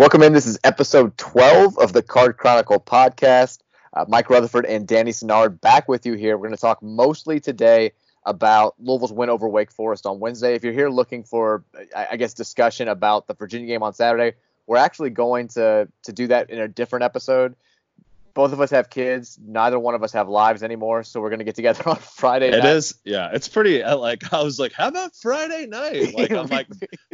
Welcome in. This is episode 12 of the Card Chronicle podcast. Uh, Mike Rutherford and Danny Sinnard back with you here. We're going to talk mostly today about Louisville's win over Wake Forest on Wednesday. If you're here looking for, I guess, discussion about the Virginia game on Saturday, we're actually going to to do that in a different episode both of us have kids. Neither one of us have lives anymore, so we're gonna get together on Friday. It night. is, yeah. It's pretty. Like I was like, how about Friday night? Like I'm like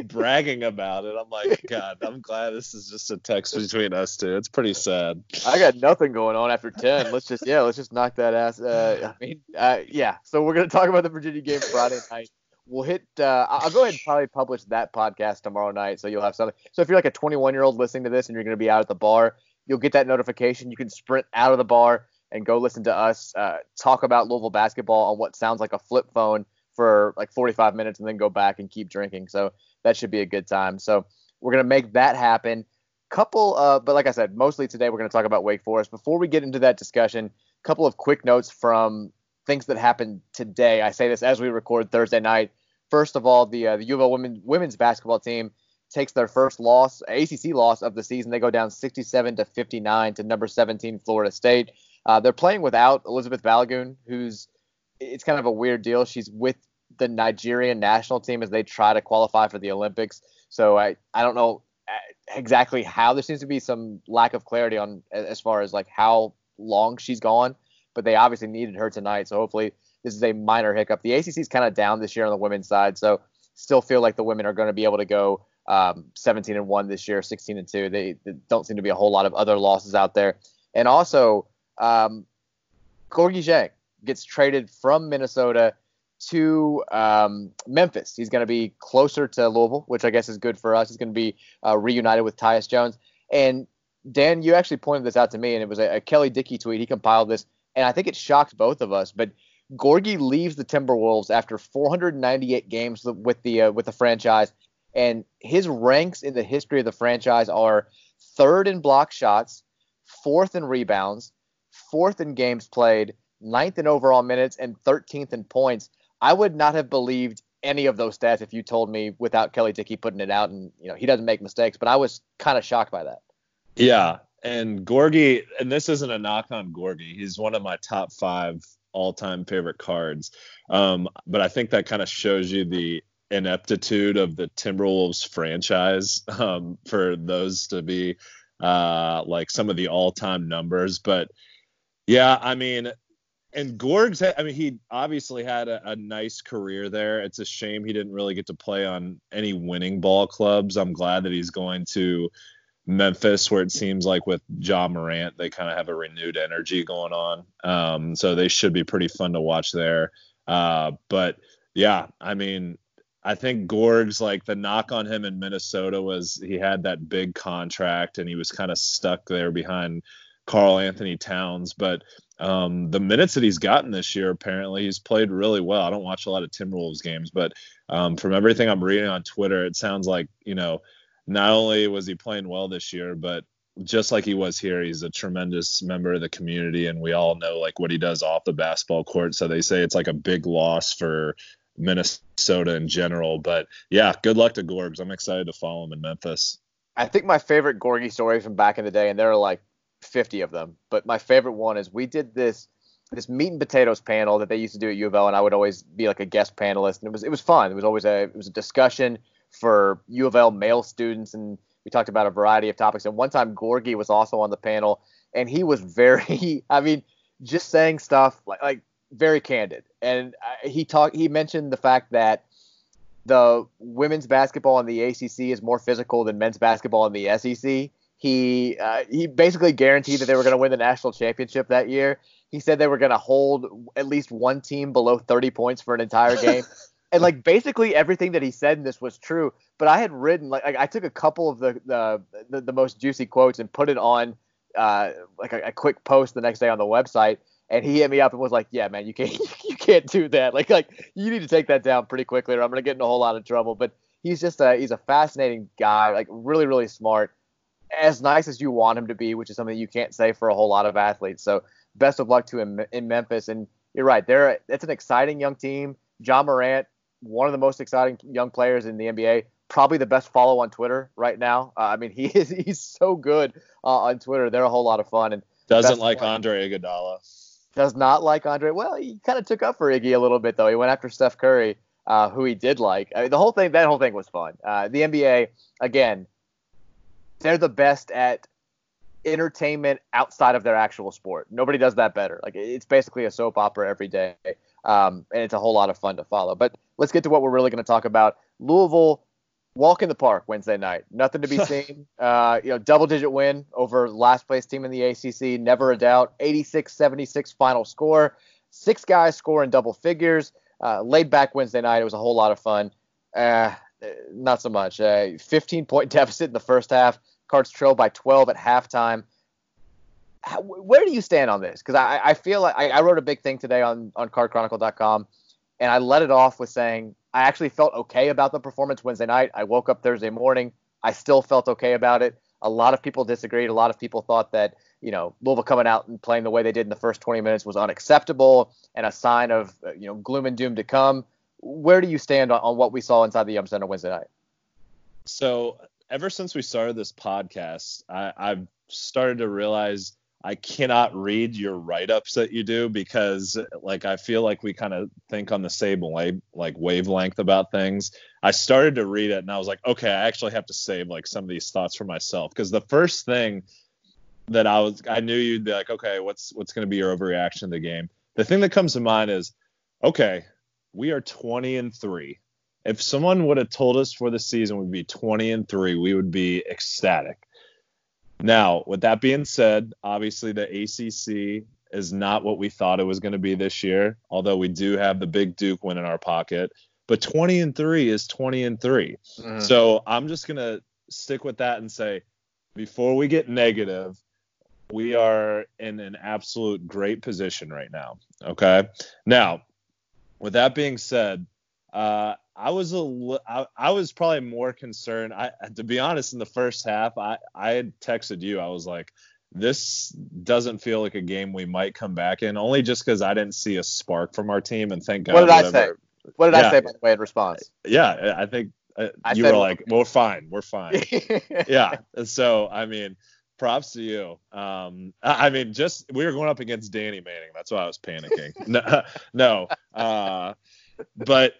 bragging about it. I'm like, God, I'm glad this is just a text between us two. It's pretty sad. I got nothing going on after ten. Let's just yeah, let's just knock that ass. Uh, I mean, uh, yeah. So we're gonna talk about the Virginia game Friday night. We'll hit. Uh, I'll go ahead and probably publish that podcast tomorrow night, so you'll have something. So if you're like a 21 year old listening to this and you're gonna be out at the bar you'll get that notification. You can sprint out of the bar and go listen to us uh, talk about Louisville basketball on what sounds like a flip phone for like 45 minutes and then go back and keep drinking. So that should be a good time. So we're going to make that happen. Couple, uh, but like I said, mostly today we're going to talk about Wake Forest. Before we get into that discussion, a couple of quick notes from things that happened today. I say this as we record Thursday night. First of all, the uh, the U of women, women's basketball team takes their first loss, ACC loss of the season. They go down 67 to 59 to number 17 Florida State. Uh, they're playing without Elizabeth Balogun, who's it's kind of a weird deal. She's with the Nigerian national team as they try to qualify for the Olympics. So I I don't know uh, exactly how there seems to be some lack of clarity on as far as like how long she's gone, but they obviously needed her tonight. So hopefully this is a minor hiccup. The ACC is kind of down this year on the women's side, so still feel like the women are going to be able to go um, 17 and one this year, 16 and two. They, they, don't seem to be a whole lot of other losses out there. And also, um, Gorgui Dieng gets traded from Minnesota to um, Memphis. He's going to be closer to Louisville, which I guess is good for us. He's going to be uh, reunited with Tyus Jones. And Dan, you actually pointed this out to me, and it was a, a Kelly Dickey tweet. He compiled this, and I think it shocked both of us. But Gorgui leaves the Timberwolves after 498 games with the uh, with the franchise, and his ranks in the history of the franchise are third in block shots, fourth in rebounds, fourth in games played, ninth in overall minutes, and 13th in points. I would not have believed any of those stats if you told me without Kelly Dickey putting it out. And you know he doesn't make mistakes, but I was kind of shocked by that. Yeah, and Gorgui, and this isn't a knock on Gorgui. He's one of my top five all-time favorite cards. Um, but I think that kind of shows you the ineptitude of the Timberwolves franchise um, for those to be uh, like some of the all-time numbers. But yeah, I mean, and Gorg's, I mean, he obviously had a, a, nice career there. It's a shame he didn't really get to play on any winning ball clubs. I'm glad that he's going to Memphis, where it seems like with Ja Morant, they kind of have a renewed energy going on. Um, so they should be pretty fun to watch there. Uh, but yeah, I mean, I think Gorg's like the knock on him in Minnesota was he had that big contract and he was kind of stuck there behind Karl-Anthony Towns. But um, the minutes that he's gotten this year, apparently he's played really well. I don't watch a lot of Timberwolves games, but um, from everything I'm reading on Twitter, it sounds like you know not only was he playing well this year, but just like he was here, he's a tremendous member of the community, and we all know like what he does off the basketball court. So they say it's like a big loss for Minnesota in general. But yeah, good luck to Gorgs. I'm excited to follow him in Memphis. I think my favorite Gorgui story from back in the day, and there are like 50 of them, but my favorite one is we did this this meat and potatoes panel that they used to do at U of L, and I would always be like a guest panelist, and it was it was fun. It was always a it was a discussion for U of L male students, and we talked about a variety of topics. And one time Gorgui was also on the panel, and he was very, I mean, just saying stuff like like very candid, and he talked. He mentioned the fact that the women's basketball in the ACC is more physical than men's basketball in the SEC. He uh, he basically guaranteed that they were going to win the national championship that year. He said they were going to hold at least one team below 30 points for an entire game. and like basically everything that he said in this was true. But I had written like I took a couple of the the, the, the most juicy quotes and put it on uh, like a, a, quick post the next day on the website and he hit me up and was like, "Yeah, man, you can't you can't do that. Like like you need to take that down pretty quickly, or I'm gonna get in a whole lot of trouble." But he's just a he's a fascinating guy, like really really smart, as nice as you want him to be, which is something you can't say for a whole lot of athletes. So best of luck to him in Memphis. And you're right, they're it's an exciting young team. Ja Morant, one of the most exciting young players in the NBA. probably the best follow on Twitter right now. Uh, I mean, he is he's so good uh, on Twitter. They're a whole lot of fun and doesn't like Andre Iguodala. Does not like Andre. Well, he kind of took up for Iggy a little bit though. He went after Steph Curry, uh, who he did like. I mean, the whole thing, that whole thing was fun. Uh, the NBA, again, they're the best at entertainment outside of their actual sport. Nobody does that better. Like it's basically a soap opera every day, um, and it's a whole lot of fun to follow. But let's get to what we're really going to talk about. Louisville walk in the park Wednesday night. Nothing to be seen. uh, you know, double digit win over last place team in the ACC. Never a doubt. 86-76 final score. Six guys scoring double figures. Uh, laid back Wednesday night. It was a whole lot of fun. Uh, not so much. 15 point deficit in the first half. Cards trail by 12 at halftime. How, where do you stand on this? Because I, I feel like I, I, wrote a big thing today on on CardChronicle.com, and I let it off with saying I actually felt okay about the performance Wednesday night. I woke up Thursday morning. I still felt okay about it. A lot of people disagreed. A lot of people thought that you know Louisville coming out and playing the way they did in the first 20 minutes was unacceptable and a sign of uh, you know gloom and doom to come. Where do you stand on, on what we saw inside the Yum Center Wednesday night? So ever since we started this podcast, I, I've started to realize I cannot read your write-ups that you do because like I feel like we kind of think on the same wave like wavelength about things. I started to read it and I was like, okay, I actually have to save like some of these thoughts for myself because the first thing that I was I knew you'd be like, okay, what's what's going to be your overreaction to the game? The thing that comes to mind is, okay, we are 20 and 3 if someone would have told us for the season we'd be 20 and 3, we would be ecstatic. Now, with that being said, obviously the ACC is not what we thought it was going to be this year, although we do have the big Duke win in our pocket. But 20 and 3 is 20 and 3. Mm. So I'm just going to stick with that and say before we get negative, we are in an absolute great position right now. Okay. Now, with that being said, uh, I was a I, I was probably more concerned. I to be honest, in the first half, I I had texted you. I was like, this doesn't feel like a game we might come back in, only just because I didn't see a spark from our team. And thank God. What did I say? What did yeah, I say by the way in response? Yeah, I think uh, I you were like, well, we're fine, we're fine. yeah. So I mean, props to you. Um, I mean, just we were going up against Danny Manning. That's why I was panicking. no, no. Uh, but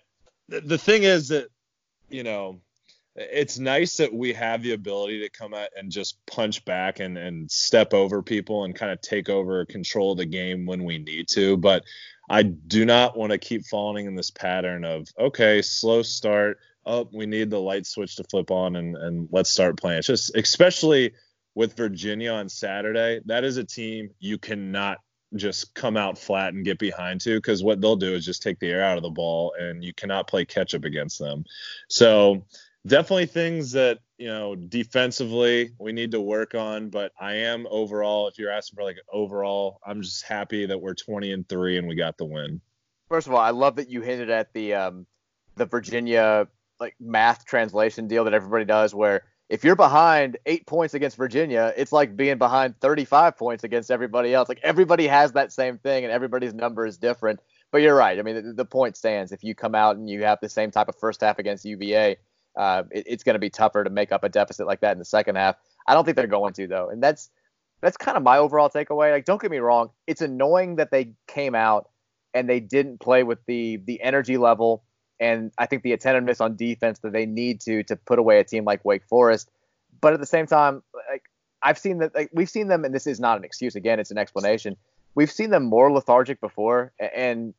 the thing is that you know it's nice that we have the ability to come out and just punch back and, and step over people and kind of take over control of the game when we need to. But I do not want to keep falling in this pattern of, okay, slow start. Oh, we need the light switch to flip on and, and let's start playing. It's just, especially with Virginia on Saturday, that is a team you cannot just come out flat and get behind to because what they'll do is just take the air out of the ball and you cannot play catch up against them. So definitely things that you know defensively we need to work on but i am overall if you're asking for like overall i'm just happy that we're 20 and 3 and we got the win first of all i love that you hinted at the um the virginia like math translation deal that everybody does where if you're behind eight points against Virginia, it's like being behind 35 points against everybody else. Like everybody has that same thing, and everybody's number is different. But you're right. I mean, the, the point stands. If you come out and you have the same type of first half against UVA, uh, it, it's going to be tougher to make up a deficit like that in the second half. I don't think they're going to though, and that's that's kind of my overall takeaway. Like, don't get me wrong, it's annoying that they came out and they didn't play with the the energy level and I think the attentiveness on defense that they need to to put away a team like Wake Forest. But at the same time, like I've seen that like, we've seen them, and this is not an excuse. Again, it's an explanation. We've seen them more lethargic before, and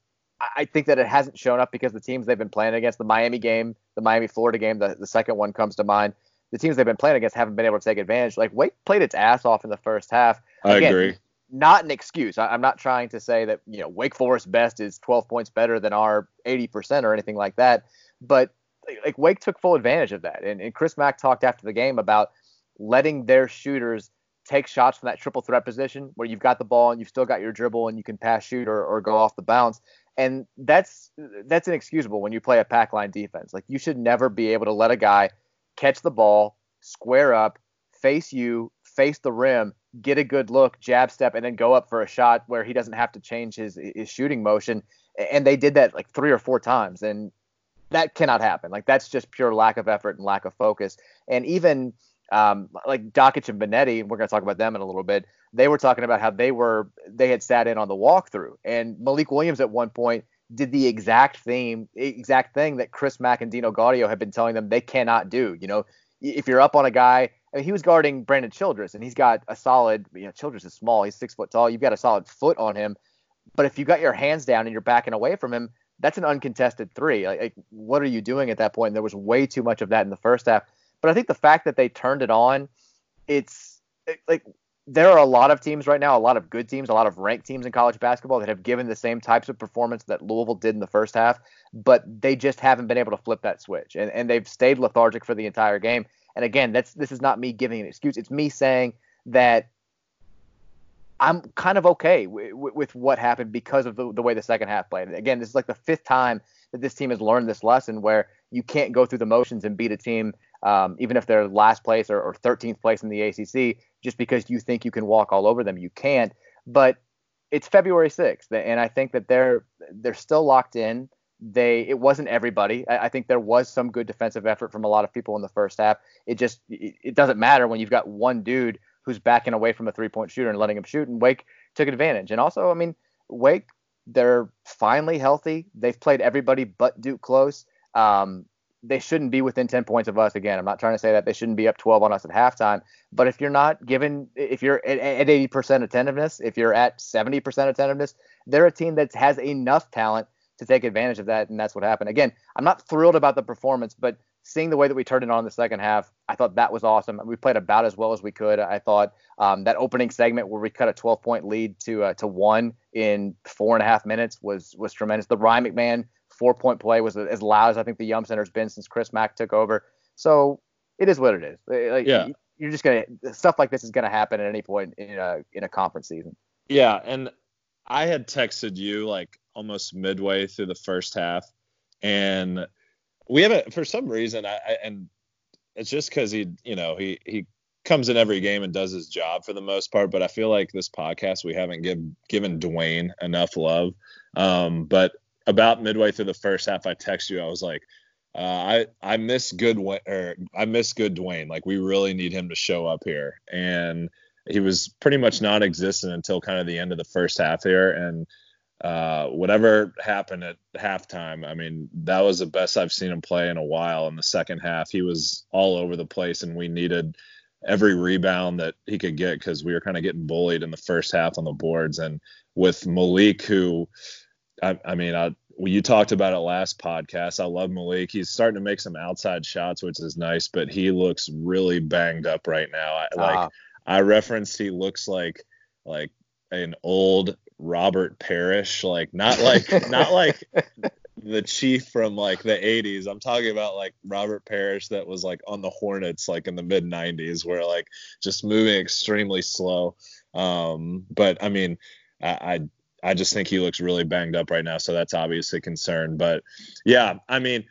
I think that it hasn't shown up because the teams they've been playing against, the Miami game, the Miami Florida game, the, the second one comes to mind. The teams they've been playing against haven't been able to take advantage. Like Wake played its ass off in the first half. Again, I agree not an excuse. I, am not trying to say that you know Wake Forest best is 12 points better than our 80% or anything like that, but like Wake took full advantage of that. And, and Chris Mack talked after the game about letting their shooters take shots from that triple threat position where you've got the ball and you've still got your dribble and you can pass shoot or, or go off the bounce. And that's that's inexcusable when you play a pack line defense. Like you should never be able to let a guy catch the ball, square up, face you, face the rim, get a good look, jab step, and then go up for a shot where he doesn't have to change his his shooting motion. And they did that like three or four times. And that cannot happen. Like that's just pure lack of effort and lack of focus. And even um, like Dakich and Benetti, we're going to talk about them in a little bit. They were talking about how they were they had sat in on the walkthrough, and Malik Williams at one point did the exact theme, exact thing that Chris Mack and Dino Gaudio have been telling them they cannot do. You know, if you're up on a guy, I mean, he was guarding Brandon Childress, and he's got a solid. You know, Childress is small; he's six foot tall. You've got a solid foot on him, but if you got your hands down and you're backing away from him, that's an uncontested three. Like, like, what are you doing at that point? And there was way too much of that in the first half. But I think the fact that they turned it on, it's it, like there are a lot of teams right now, a lot of good teams, a lot of ranked teams in college basketball that have given the same types of performance that Louisville did in the first half, but they just haven't been able to flip that switch. And, and they've stayed lethargic for the entire game. And again, that's this is not me giving an excuse. It's me saying that I'm kind of okay w- w- with what happened because of the, the way the second half played. Again, this is like the fifth time that this team has learned this lesson where you can't go through the motions and beat a team, um, even if they're last place or, or 13th place in the ACC, just because you think you can walk all over them. You can't. But it's February 6th, and I think that they're they're still locked in. They it wasn't everybody. I, I think there was some good defensive effort from a lot of people in the first half. It just it, it doesn't matter when you've got one dude who's backing away from a three point shooter and letting him shoot. And Wake took advantage. And also, I mean, Wake, they're finally healthy. They've played everybody but Duke close. Um, they shouldn't be within 10 points of us. Again, I'm not trying to say that they shouldn't be up 12 on us at halftime. But if you're not given, if you're at, at 80% attentiveness, if you're at 70% attentiveness, they're a team that has enough talent to take advantage of that. And that's what happened. Again, I'm not thrilled about the performance, but seeing the way that we turned it on in the second half, I thought that was awesome. We played about as well as we could. I thought um, that opening segment where we cut a 12 point lead to uh, to one in four and a half minutes was was tremendous. The Ryan McMahon four point play was as loud as I think the Yum Center's been since Chris Mack took over. So it is what it is. Like, yeah. You're just gonna stuff like this is gonna happen at any point in a in a conference season. Yeah, and I had texted you like almost midway through the first half, and we haven't for some reason I, I and it's just because he you know he he comes in every game and does his job for the most part but i feel like this podcast we haven't give, given dwayne enough love um, but about midway through the first half i text you i was like uh, I I miss good or I miss good Dwayne. Like we really need him to show up here, and he was pretty much non-existent until kind of the end of the first half here. And uh, whatever happened at halftime, I mean, that was the best I've seen him play in a while. In the second half, he was all over the place, and we needed every rebound that he could get because we were kind of getting bullied in the first half on the boards. And with Malik, who, I, I mean, I, you talked about it last podcast. I love Malik. He's starting to make some outside shots, which is nice, but he looks really banged up right now. I, uh, like ah. I referenced, he looks like like an old Robert Parish, like not like not like the chief from like the 80s. I'm talking about like Robert Parish that was like on the Hornets like in the mid 90s where like just moving extremely slow. Um but I mean I, I I just think he looks really banged up right now, so that's obviously a concern. But yeah, I mean,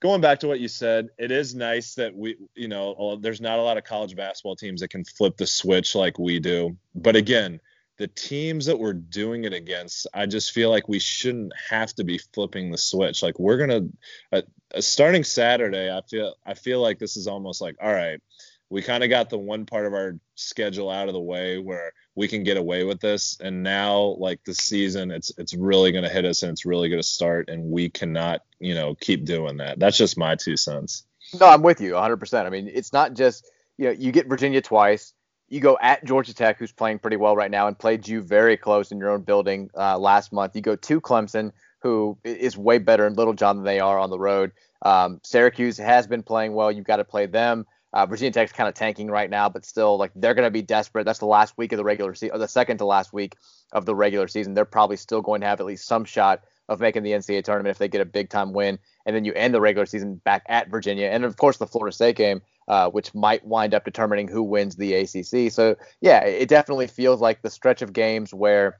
going back to what you said, it is nice that we, you know, there's not a lot of college basketball teams that can flip the switch like we do. But again, the teams that we're doing it against, I just feel like we shouldn't have to be flipping the switch. Like we're gonna uh, uh, starting Saturday, I feel I feel like this is almost like all right, we kind of got the one part of our schedule out of the way where we can get away with this, and now like the season, it's it's really gonna hit us and it's really gonna start, and we cannot you know keep doing that. That's just my two cents. No, I'm with you 100%. I mean, it's not just you know you get Virginia twice you go at Georgia Tech, who's playing pretty well right now, and played you very close in your own building uh, last month. You go to Clemson, who is way better in Littlejohn than they are on the road. Um, Syracuse has been playing well. You've got to play them. Uh, Virginia Tech's kind of tanking right now, but still, like they're going to be desperate. That's the last week of the regular season, or the second to last week of the regular season. They're probably still going to have at least some shot of making the NCAA tournament if they get a big time win. And then you end the regular season back at Virginia, and of course the Florida State game uh, which might wind up determining who wins the ACC. So yeah, it definitely feels like the stretch of games where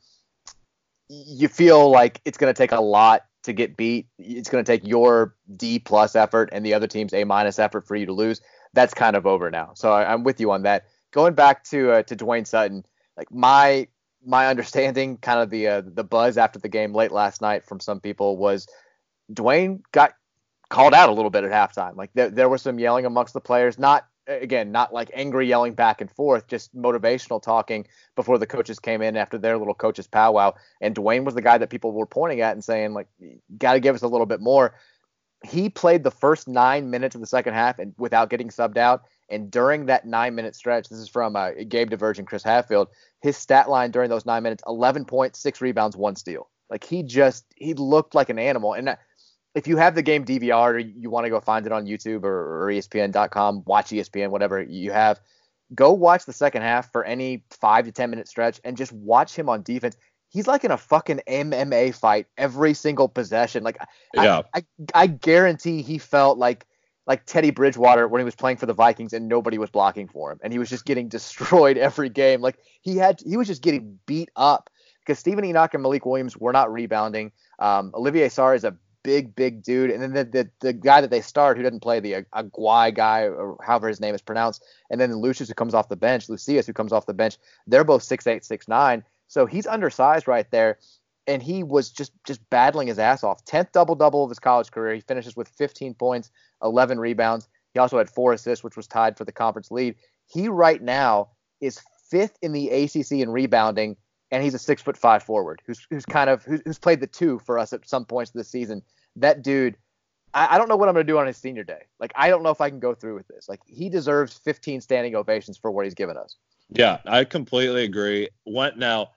you feel like it's going to take a lot to get beat. It's going to take your D plus effort and the other team's A minus effort for you to lose. That's kind of over now. So I, am with you on that. Going back to uh, to Dwayne Sutton, like my my understanding, kind of the uh, the buzz after the game late last night from some people was Dwayne got called out a little bit at halftime. Like there, there was some yelling amongst the players, not again, not like angry yelling back and forth, just motivational talking before the coaches came in after their little coaches powwow. And Dwayne was the guy that people were pointing at and saying, like, got to give us a little bit more. He played the first nine minutes of the second half and without getting subbed out. And during that nine minute stretch, this is from uh, Gabe DeVerge and Chris Hatfield, his stat line during those nine minutes 11 points, six rebounds, one steal. Like he just, he looked like an animal. And if you have the game DVR or you want to go find it on YouTube or, or ESPN.com, watch ESPN, whatever you have, go watch the second half for any five to 10 minute stretch and just watch him on defense. He's like in a fucking MMA fight every single possession. Like, yeah. I, I, I guarantee he felt like like Teddy Bridgewater when he was playing for the Vikings and nobody was blocking for him and he was just getting destroyed every game. Like he had he was just getting beat up because Stephen Enoch and Malik Williams were not rebounding. Um, Olivier Sarr is a big, big dude. And then the, the, the guy that they start who doesn't play the uh, Aguay guy or however his name is pronounced, and then Lucius who comes off the bench, Lucius who comes off the bench. They're both six eight, six nine. So he's undersized right there. And he was just just battling his ass off. Tenth double double of his college career. He finishes with 15 points, 11 rebounds. He also had four assists, which was tied for the conference lead. He right now is fifth in the ACC in rebounding and he's a six foot five forward who's who's kind of who's, who's played the two for us at some points this season. That dude, I, I don't know what I'm gonna do on his senior day. Like I don't know if I can go through with this. Like he deserves 15 standing ovations for what he's given us. Yeah, I completely agree. What now?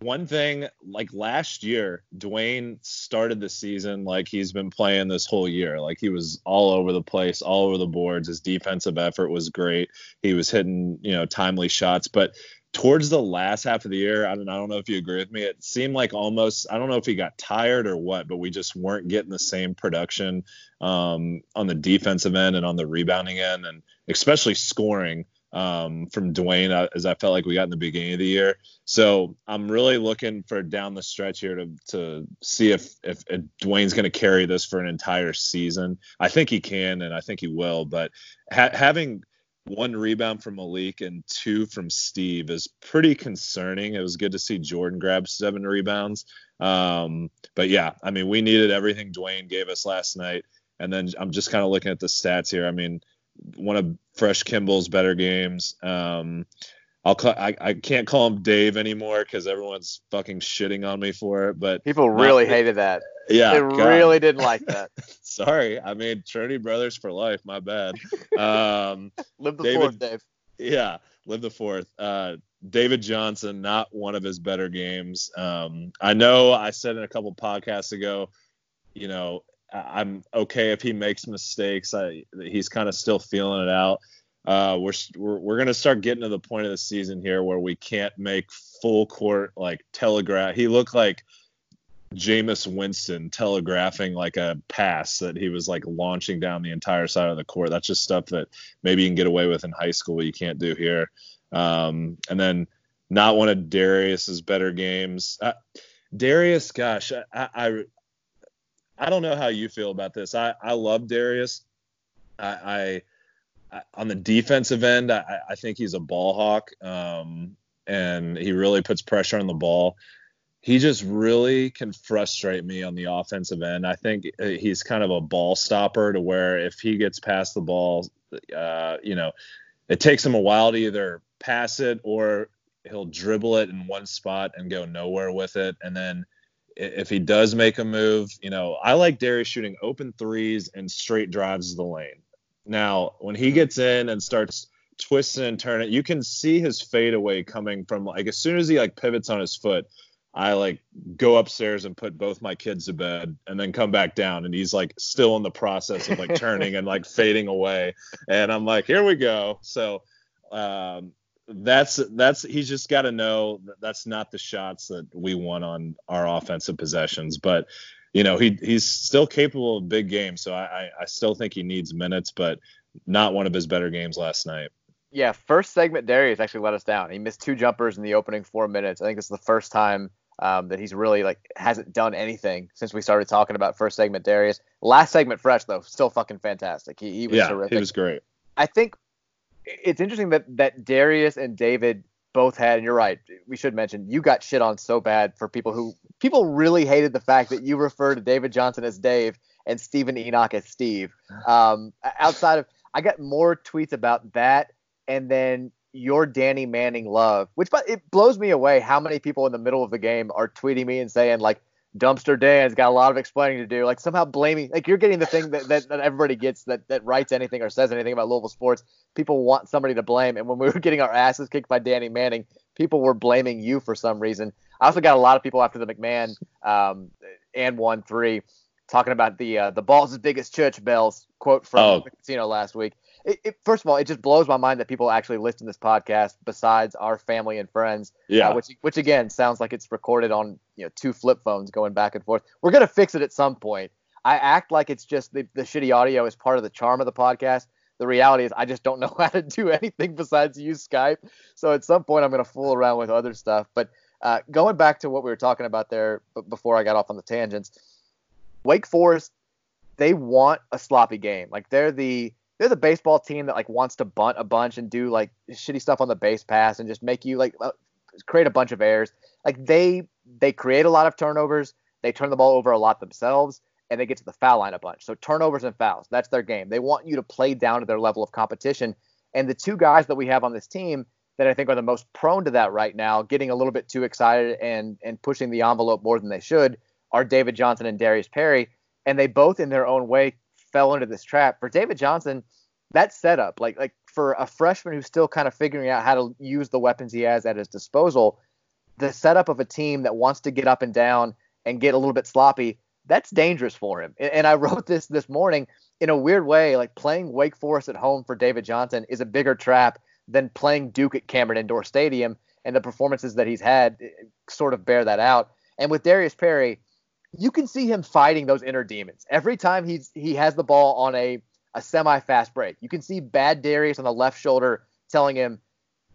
One thing, like last year, Dwayne started the season like he's been playing this whole year. Like he was all over the place, all over the boards. His defensive effort was great. He was hitting, you know, timely shots. But towards the last half of the year, I don't, I don't know if you agree with me. It seemed like almost, I don't know if he got tired or what, but we just weren't getting the same production um, on the defensive end and on the rebounding end, and especially scoring um, from Dwayne uh, as I felt like we got in the beginning of the year. So I'm really looking for down the stretch here to to see if if, if Dwayne's going to carry this for an entire season. I think he can, and I think he will. But ha- having one rebound from Malik and two from Steve is pretty concerning. It was good to see Jordan grab seven rebounds. Um, but yeah, I mean, we needed everything Dwayne gave us last night. And then I'm just kind of looking at the stats here. I mean, one of Fresh Kimble's better games. Um, I'll call, I, I can't call him Dave anymore because everyone's fucking shitting on me for it. But people really not, hated that. Yeah, they God. really didn't like that. Sorry, I mean Trinity Brothers for life. My bad. Um, live the David, fourth, Dave. Yeah, live the fourth. Uh, David Johnson, not one of his better games. Um, I know I said in a couple podcasts ago, you know, I'm okay if he makes mistakes. I, he's kind of still feeling it out. Uh, we're, we're we're gonna start getting to the point of the season here where we can't make full court like telegraph. He looked like Jameis Winston telegraphing like a pass that he was like launching down the entire side of the court. That's just stuff that maybe you can get away with in high school, you can't do here. Um, and then not one of Darius's better games. Uh, Darius, gosh, I, I I don't know how you feel about this. I I love Darius. I, I on the defensive end, I, I think he's a ball hawk. Um, and he really puts pressure on the ball he just really can frustrate me on the offensive end. I think uh, he's kind of a ball stopper to where if he gets past the ball, uh, you know, it takes him a while to either pass it or he'll dribble it in one spot and go nowhere with it. And then if he does make a move, you know, I like Darius shooting open threes and straight drives to the lane. Now, when he gets in and starts twisting and turning, you can see his fadeaway coming from like as soon as he like pivots on his foot, I like go upstairs and put both my kids to bed and then come back down. And he's like still in the process of like turning and like fading away. And I'm like here we go. So um, that's that's he's just got to know that that's not the shots that we want on our offensive possessions. But you know he he's still capable of big games so I I still think he needs minutes but not one of his better games last night yeah, first segment Darius actually let us down. He missed two jumpers in the opening four minutes. I think it's the first time um, that he's really like hasn't done anything since we started talking about first segment Darius. Last segment Fresh though, still fucking fantastic. He, he was yeah, terrific. he was great. I think it's interesting that that Darius and David both had, and you're right. We should mention you got shit on so bad for people who people really hated the fact that you refer to David Johnson as Dave, and Stephen Enoch as Steve. Um, outside of, I got more tweets about that, and then your Danny Manning love, which but it blows me away how many people in the middle of the game are tweeting me and saying like Dumpster Dan's got a lot of explaining to do, like somehow blaming like you're getting the thing that, that, that everybody gets that that writes anything or says anything about Louisville sports. People want somebody to blame, and when we were getting our asses kicked by Danny Manning, people were blaming you for some reason. I also got a lot of people after the McMahon um, and one three talking about the uh, the balls as big as church bells quote from oh. the casino last week it, it, first of all, it just blows my mind that people actually listen to this podcast besides our family and friends. Uh, yeah. Uh, which, which again sounds like it's recorded on you know two flip phones going back and forth. We're gonna fix it at some point. I act like it's just the, the shitty audio is part of the charm of the podcast. The reality is I just don't know how to do anything besides use Skype. So at some point I'm gonna fool around with other stuff. But uh, going back to what we were talking about there before I got off on the tangents, Wake Forest, they want a sloppy game. Like they're the they're the baseball team that like wants to bunt a bunch and do like shitty stuff on the base pass and just make you like uh, create a bunch of errors. Like they they create a lot of turnovers. They turn the ball over a lot themselves and they get to the foul line a bunch. So turnovers and fouls, that's their game. They want you to play down to their level of competition. And the two guys that we have on this team that I think are the most prone to that right now, getting a little bit too excited and and pushing the envelope more than they should, are David Johnson and Darius Perry. And they both, in their own way, fell into this trap. For David Johnson, that setup, like like for a freshman who's still kind of figuring out how to use the weapons he has at his disposal, the setup of a team that wants to get up and down and get a little bit sloppy, that's dangerous for him. And, and I wrote this this morning in a weird way, like playing Wake Forest at home for David Johnson is a bigger trap than playing Duke at Cameron Indoor Stadium, and the performances that he's had eh, sort of bear that out. And with Darius Perry, you can see him fighting those inner demons every time he's he has the ball on a a semi fast break. You can see bad Darius on the left shoulder telling him,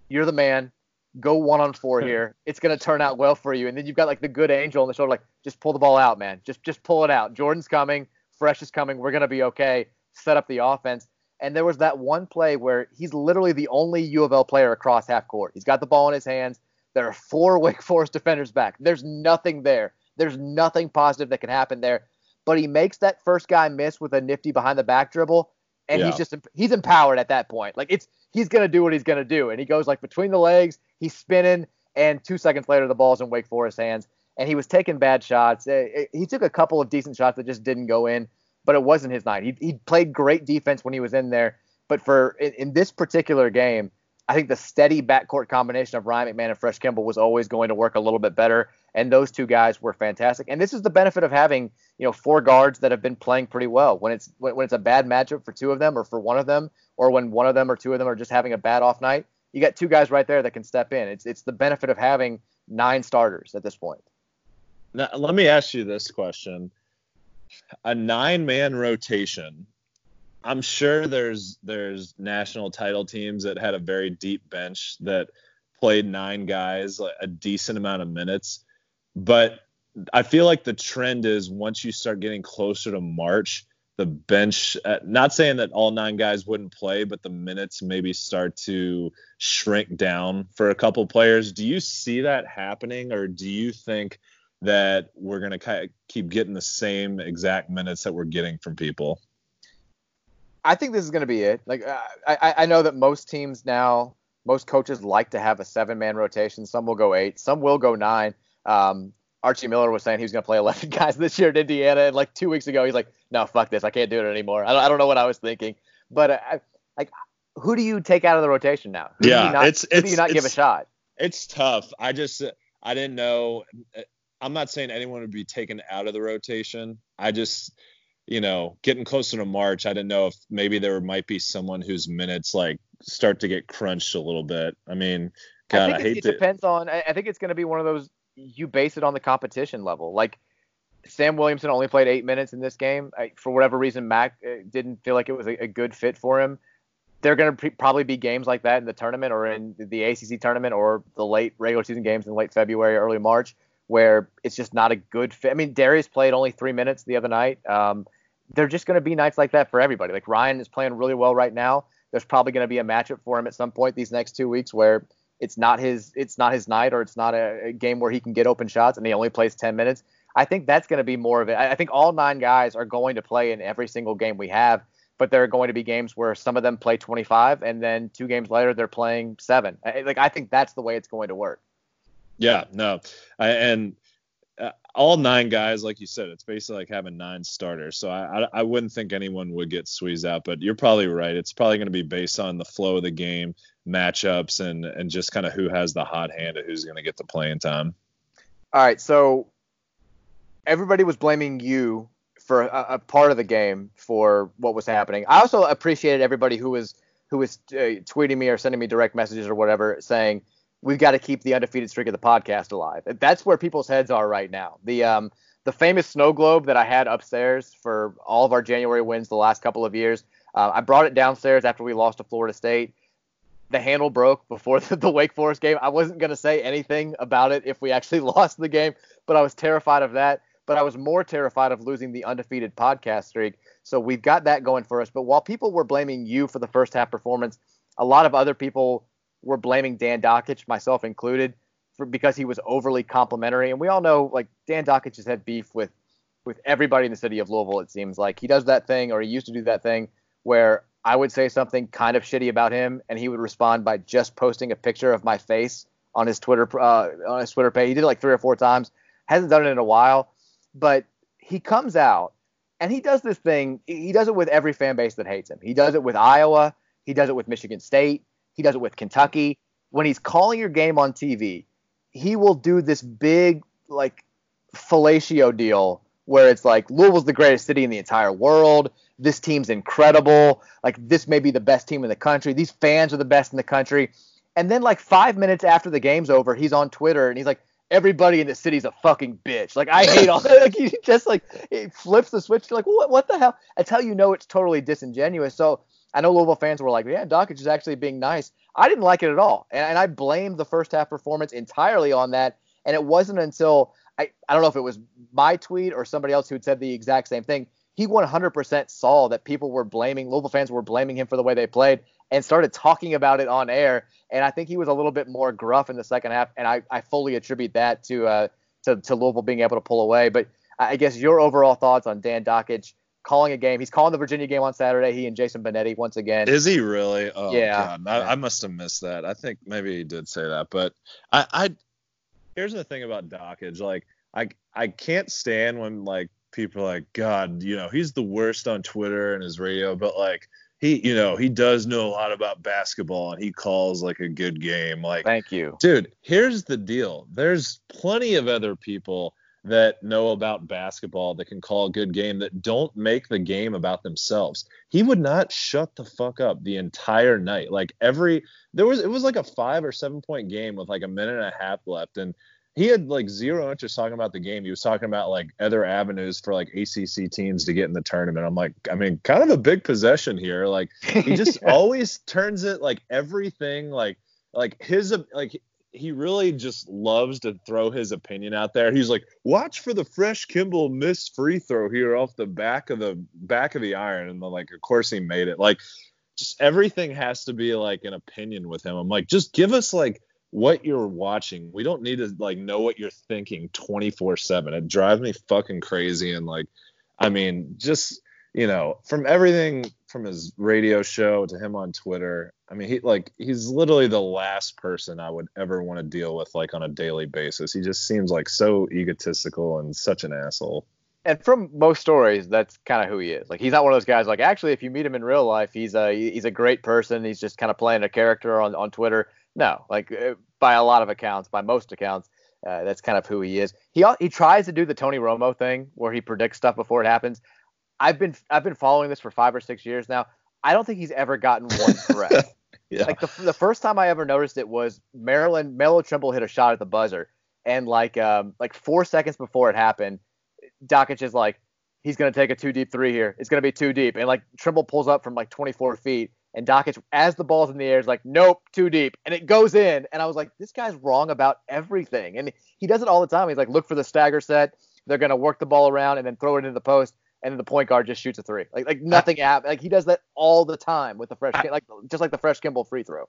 "You're the man. Go one on four here. It's gonna turn out well for you." And then you've got like the good angel on the shoulder, like, "Just pull the ball out, man. Just just pull it out. Jordan's coming. Fresh is coming. We're gonna be okay. Set up the offense." And there was that one play where he's literally the only U of L player across half court. He's got the ball in his hands. There are four Wake Forest defenders back. There's nothing there. There's nothing positive that can happen there. But he makes that first guy miss with a nifty behind the back dribble, and yeah. he's just he's empowered at that point. Like it's he's gonna do what he's gonna do, and he goes like between the legs, he's spinning, and two seconds later the ball's in Wake Forest hands, and he was taking bad shots. Eh, eh, he took a couple of decent shots that just didn't go in, but it wasn't his night. He he played great defense when he was in there, but for in, in this particular game, I think the steady backcourt combination of Ryan McMahon and Fresh Kimble was always going to work a little bit better. And those two guys were fantastic. And this is the benefit of having, you know, four guards that have been playing pretty well. When it's when, when it's a bad matchup for two of them or for one of them, or when one of them or two of them are just having a bad off night, you got two guys right there that can step in. It's it's the benefit of having nine starters at this point. Now, let me ask you this question. A nine man rotation I'm sure there's there's national title teams that had a very deep bench that played nine guys a decent amount of minutes, but I feel like the trend is once you start getting closer to March, the bench. Uh, not saying that all nine guys wouldn't play, but the minutes maybe start to shrink down for a couple players. Do you see that happening, or do you think? that we're going to keep getting the same exact minutes that we're getting from people. I think this is going to be it. Like uh, I, I know that most teams now, most coaches like to have a seven-man rotation. Some will go eight, some will go nine. Um, Archie Miller was saying he was going to play 11 guys this year at Indiana, and like two weeks ago, he's like, "No, fuck this, I can't do it anymore." I don't, I don't know what I was thinking, but uh, I, like, who do you take out of the rotation now? Who yeah, not, it's it's do you not give a shot? It's tough. I just I didn't know. I'm not saying anyone would be taken out of the rotation. I just you know, getting closer to March, I didn't know if maybe there might be someone whose minutes like start to get crunched a little bit. I mean, God, I, I hate it, it depends on. I think it's going to be one of those you base it on the competition level. Like Sam Williamson only played eight minutes in this game I, for whatever reason. Mack uh, didn't feel like it was a, a good fit for him. They're going to pre- probably be games like that in the tournament or in the ACC tournament or the late regular season games in late February, early March, where it's just not a good fit. I mean, Darius played only three minutes the other night. Um, they're just going to be nights like that for everybody. Like Ryan is playing really well right now. There's probably going to be a matchup for him at some point these next two weeks where it's not his it's not his night or it's not a, a, game where he can get open shots and he only plays 10 minutes. I think that's going to be more of it. I think all nine guys are going to play in every single game we have, but there are going to be games where some of them play 25, and then two games later they're playing seven. Like I think that's the way it's going to work. Yeah, no, I, and all nine guys, like you said, it's basically like having nine starters. So I, I, I wouldn't think anyone would get squeezed out, but you're probably right. It's probably going to be based on the flow of the game, matchups, and and just kind of who has the hot hand of who's going to get the playing time. All right, so everybody was blaming you for a, a, part of the game for what was happening. I also appreciated everybody who was who was uh, tweeting me or sending me direct messages or whatever saying we've got to keep the undefeated streak of the podcast alive. That's where people's heads are right now. The um the famous snow globe that I had upstairs for all of our January wins the last couple of years. Uh, I brought it downstairs after we lost to Florida State. The handle broke before the, the Wake Forest game. I wasn't going to say anything about it if we actually lost the game, but I was terrified of that but I was more terrified of losing the undefeated podcast streak. So we've got that going for us. But while people were blaming you for the first half performance, a lot of other people were blaming Dan Dakich, myself included, for because he was overly complimentary. And we all know like Dan Dakich has had beef with with everybody in the city of Louisville. It seems like he does that thing, or he used to do that thing, where I would say something kind of shitty about him, and he would respond by just posting a picture of my face on his Twitter uh, on his Twitter page. He did it like three or four times. Hasn't done it in a while but he comes out and he does this thing. He does it with every fan base that hates him. He does it with Iowa. He does it with Michigan State. He does it with Kentucky. When he's calling your game on TV, he will do this big like fellatio deal where it's like Louisville's the greatest city in the entire world. This team's incredible. Like this may be the best team in the country. These fans are the best in the country. And then like five minutes after the game's over, he's on Twitter and he's like, everybody in the city's a fucking bitch. Like I hate all that. Like he just like it flips the switch. You're like, what what the hell? That's how you know it's totally disingenuous. So I know Louisville fans were like, yeah, Dakich is actually being nice. I didn't like it at all, and, and I blamed the first half performance entirely on that. And it wasn't until I I don't know if it was my tweet or somebody else who said the exact same thing. He 100% saw that people were blaming Louisville fans were blaming him for the way they played and started talking about it on air. And I think he was a little bit more gruff in the second half, and I, I fully attribute that to, uh, to to Louisville being able to pull away. But I guess your overall thoughts on Dan Dakich calling a game. He's calling the Virginia game on Saturday. He and Jason Benetti once again. Is he really? Oh, yeah. I, I, must have missed that. I think maybe he did say that, but I, I here's the thing about Dakich. Like I I can't stand when like people are like God, you know, he's the worst on Twitter and his radio, but like he you know he does know a lot about basketball and he calls like a good game like thank you dude here's the deal there's plenty of other people that know about basketball that can call a good game that don't make the game about themselves. He would not shut the fuck up the entire night. Like every there was it was like a 5 or 7 point game with like a minute and a half left and he had like zero interest talking about the game. He was talking about like other avenues for like ACC teams to get in the tournament. I'm like, I mean, kind of a big possession here. Like he just always turns it like everything like like his like he really just loves to throw his opinion out there. He's like, watch for the fresh Kimble miss free throw here off the back of the back of the iron, and like of course he made it. Like just everything has to be like an opinion with him. I'm like, just give us like what you're watching. We don't need to like know what you're thinking 24/7. It drives me fucking crazy and like I mean, just you know, from everything from his radio show to him on Twitter, I mean, he like he's literally the last person I would ever want to deal with like on a daily basis. He just seems like so egotistical and such an asshole. And from most stories, that's kind of who he is. Like he's not one of those guys. Like actually, if you meet him in real life, he's a he's a great person. He's just kind of playing a character on on Twitter no, like uh, by a lot of accounts, by most accounts, uh, that's kind of who he is. He he tries to do the Tony Romo thing where he predicts stuff before it happens. I've been I've been following this for five or six years now. I don't think he's ever gotten one correct. yeah. Like the the first time I ever noticed it was Maryland Melo Trimble hit a shot at the buzzer, and like um like four seconds before it happened, Dakich is like he's gonna take a two deep three here. It's gonna be too deep, and like Trimble pulls up from like 24 feet and Dakich, as the ball's in the air, is like, nope, too deep. And it goes in. And I was like, this guy's wrong about everything. And he does it all the time. He's like, look for the stagger set. They're going to work the ball around and then throw it into the post. And then the point guard just shoots a three. Like, like nothing happened. Like, he does that all the time with the fresh, like, just like the fresh Kimble free throw.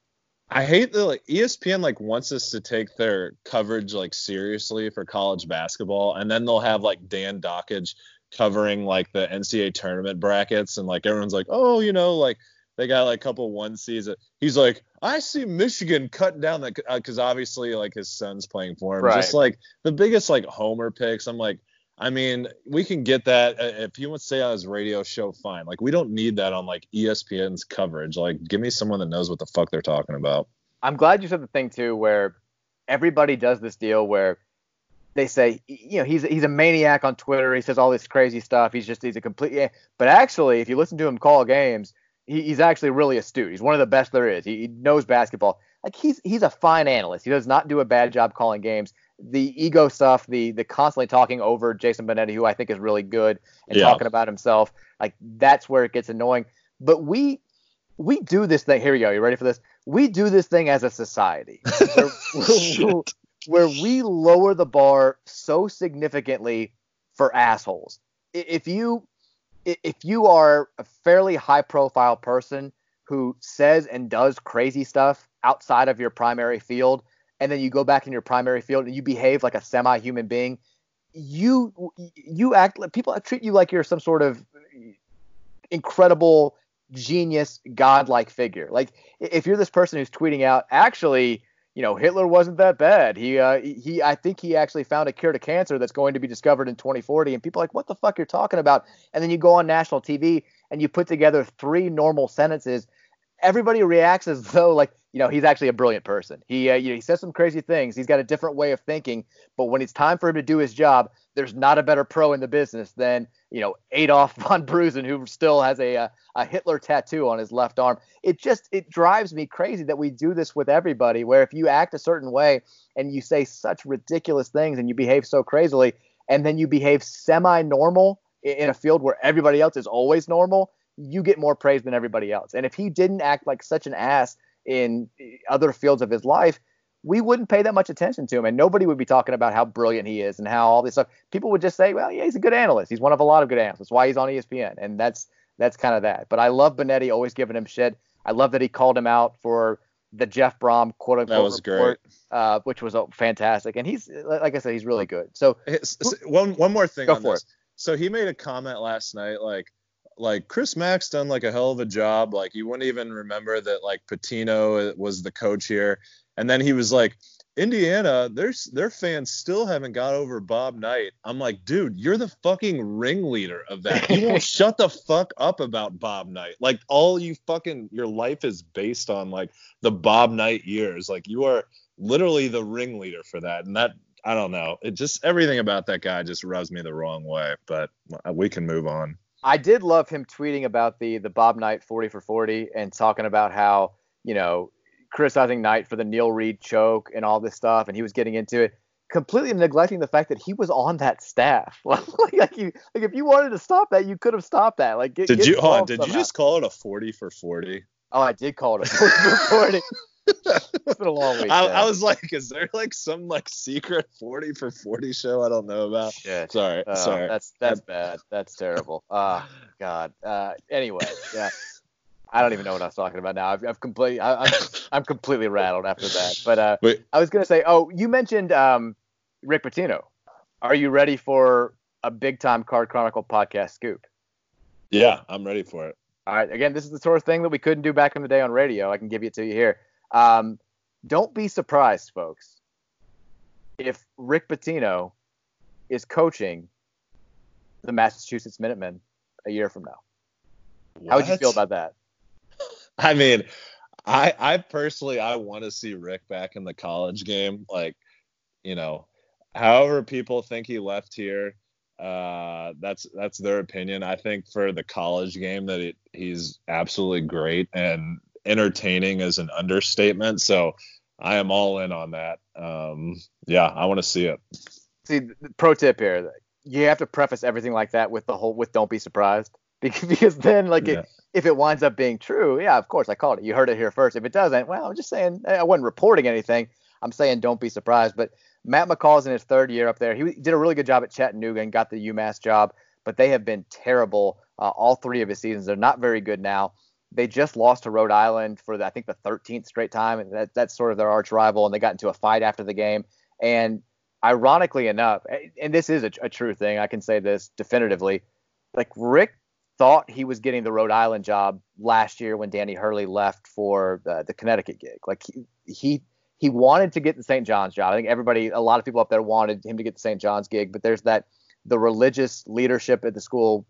I hate that like ESPN like wants us to take their coverage like seriously for college basketball, and then they'll have like Dan Dakich covering like the NCAA tournament brackets, and like everyone's like, oh, you know, like they got like a couple one season. He's like, I see Michigan cutting down that because uh, obviously like his son's playing for him. Right. Just like the biggest like homer picks. I'm like, I mean, we can get that uh, if he wants to say on his radio show, fine. Like we don't need that on like ESPN's coverage. Like give me someone that knows what the fuck they're talking about. I'm glad you said the thing too, where everybody does this deal where they say, you know, he's he's a maniac on Twitter. He says all this crazy stuff. He's just he's a complete. Yeah. But actually, if you listen to him call games, he, he's actually really astute. He's one of the best there is. He, he knows basketball. Like he's he's a fine analyst. He does not do a bad job calling games the ego stuff, the the constantly talking over Jason Benetti, who I think is really good, and yeah. talking about himself, like that's where it gets annoying. But we we do this thing. Here we go. You ready for this? We do this thing as a society, where, where we lower the bar so significantly for assholes. If you if you are a fairly high profile person who says and does crazy stuff outside of your primary field, and then you go back in your primary field and you behave like a semi-human being, you you act like people treat you like you're some sort of incredible genius godlike figure. Like if you're this person who's tweeting out, actually, you know, Hitler wasn't that bad. He uh, he I think he actually found a cure to cancer that's going to be discovered in 2040 and people are like what the fuck you're talking about? And then you go on national TV and you put together three normal sentences everybody reacts as though like you know he's actually a brilliant person. He uh, you know he says some crazy things. He's got a different way of thinking, but when it's time for him to do his job, there's not a better pro in the business than you know Adolf von Brusen, who still has a, a a Hitler tattoo on his left arm. It just it drives me crazy that we do this with everybody. Where if you act a certain way and you say such ridiculous things and you behave so crazily, and then you behave semi-normal in a field where everybody else is always normal you get more praise than everybody else. And if he didn't act like such an ass in other fields of his life, we wouldn't pay that much attention to him, and nobody would be talking about how brilliant he is and how all this stuff. People would just say, "Well, yeah, he's a good analyst. He's one of a lot of good analysts. That's why he's on ESPN." And that's that's kind of that. But I love Benetti always giving him shit. I love that he called him out for the Jeff Brohm quote unquote that was report, great. Uh, which was uh, fantastic. And he's like I said, he's really good. So one one more thing. Go for this. it. So he made a comment last night, like like Chris Mack's done like a hell of a job. Like you wouldn't even remember that like Pitino uh, was the coach here. And then he was like, Indiana, their their fans still haven't got over Bob Knight. I'm like, dude, you're the fucking ringleader of that. You won't shut the fuck up about Bob Knight. Like all you fucking your life is based on like the Bob Knight years. Like you are literally the ringleader for that. And that I don't know. It just everything about that guy just rubs me the wrong way. But uh, we can move on. I did love him tweeting about the the Bob Knight 40 for 40 and talking about how you know criticizing Knight for the Neil Reed choke and all this stuff, and he was getting into it, completely neglecting the fact that he was on that staff. like, like, you, like if you wanted to stop that, you could have stopped that. Like, get, did get you? Hold on, did somehow. you just call it a 40 for 40? Oh, I did call it a 40 for 40. it's been a long week. I, I, was like, is there like some like secret 40 for 40 show I don't know about? Shit. Sorry, uh, sorry. That's that's I, bad. That's terrible. Ah, uh, God. Uh, anyway, yeah. I don't even know what I was talking about now. I've, I've completely, I, am I'm completely rattled after that. But uh, I was gonna say, oh, you mentioned um, Rick Pitino. Are you ready for a big time Card Chronicle podcast scoop? Yeah, I'm ready for it. All right. Again, this is the sort of thing that we couldn't do back in the day on radio. I can give it to you here. Um, don't be surprised, folks, if Rick Pitino is coaching the Massachusetts Minutemen a year from now. What? How would you feel about that? I mean, I I personally I want to see Rick back in the college game. Like, you know, however people think he left here, uh, that's that's their opinion. I think for the college game that it, he's absolutely great and entertaining is an understatement. So I am all in on that. Um, yeah, I want to see it. See, pro tip here: you have to preface everything like that with the whole with "Don't be surprised," because then, like, yeah. it, if it winds up being true, yeah, of course, I called it. You heard it here first. If it doesn't, well, I'm just saying I wasn't reporting anything. I'm saying don't be surprised. But Matt McCall's in his third year up there. He did a really good job at Chattanooga and got the UMass job, but they have been terrible uh, all three of his seasons. They're not very good now They just lost to Rhode Island for the, I think the 13th straight time, and that, that's sort of their arch rival. And they got into a fight after the game. And ironically enough, and this is a, a true thing, I can say this definitively. Like Rick thought he was getting the Rhode Island job last year when Danny Hurley left for the, Connecticut gig. Like he, he he wanted to get the St. John's job. I think everybody, a lot of people up there wanted him to get the St. John's gig, but there's that the religious leadership at the school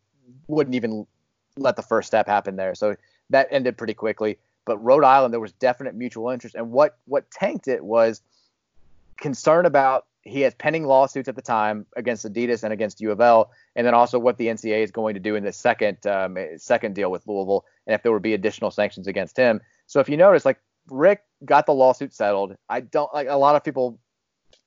wouldn't even let the first step happen there. So that ended pretty quickly. But Rhode Island, there was definite mutual interest, and what what tanked it was concern about he has pending lawsuits at the time against Adidas and against U of L, and then also what the NCAA is going to do in the second um, second deal with Louisville, and if there would be additional sanctions against him. So if you notice, like Rick got the lawsuit settled, I don't like a lot of people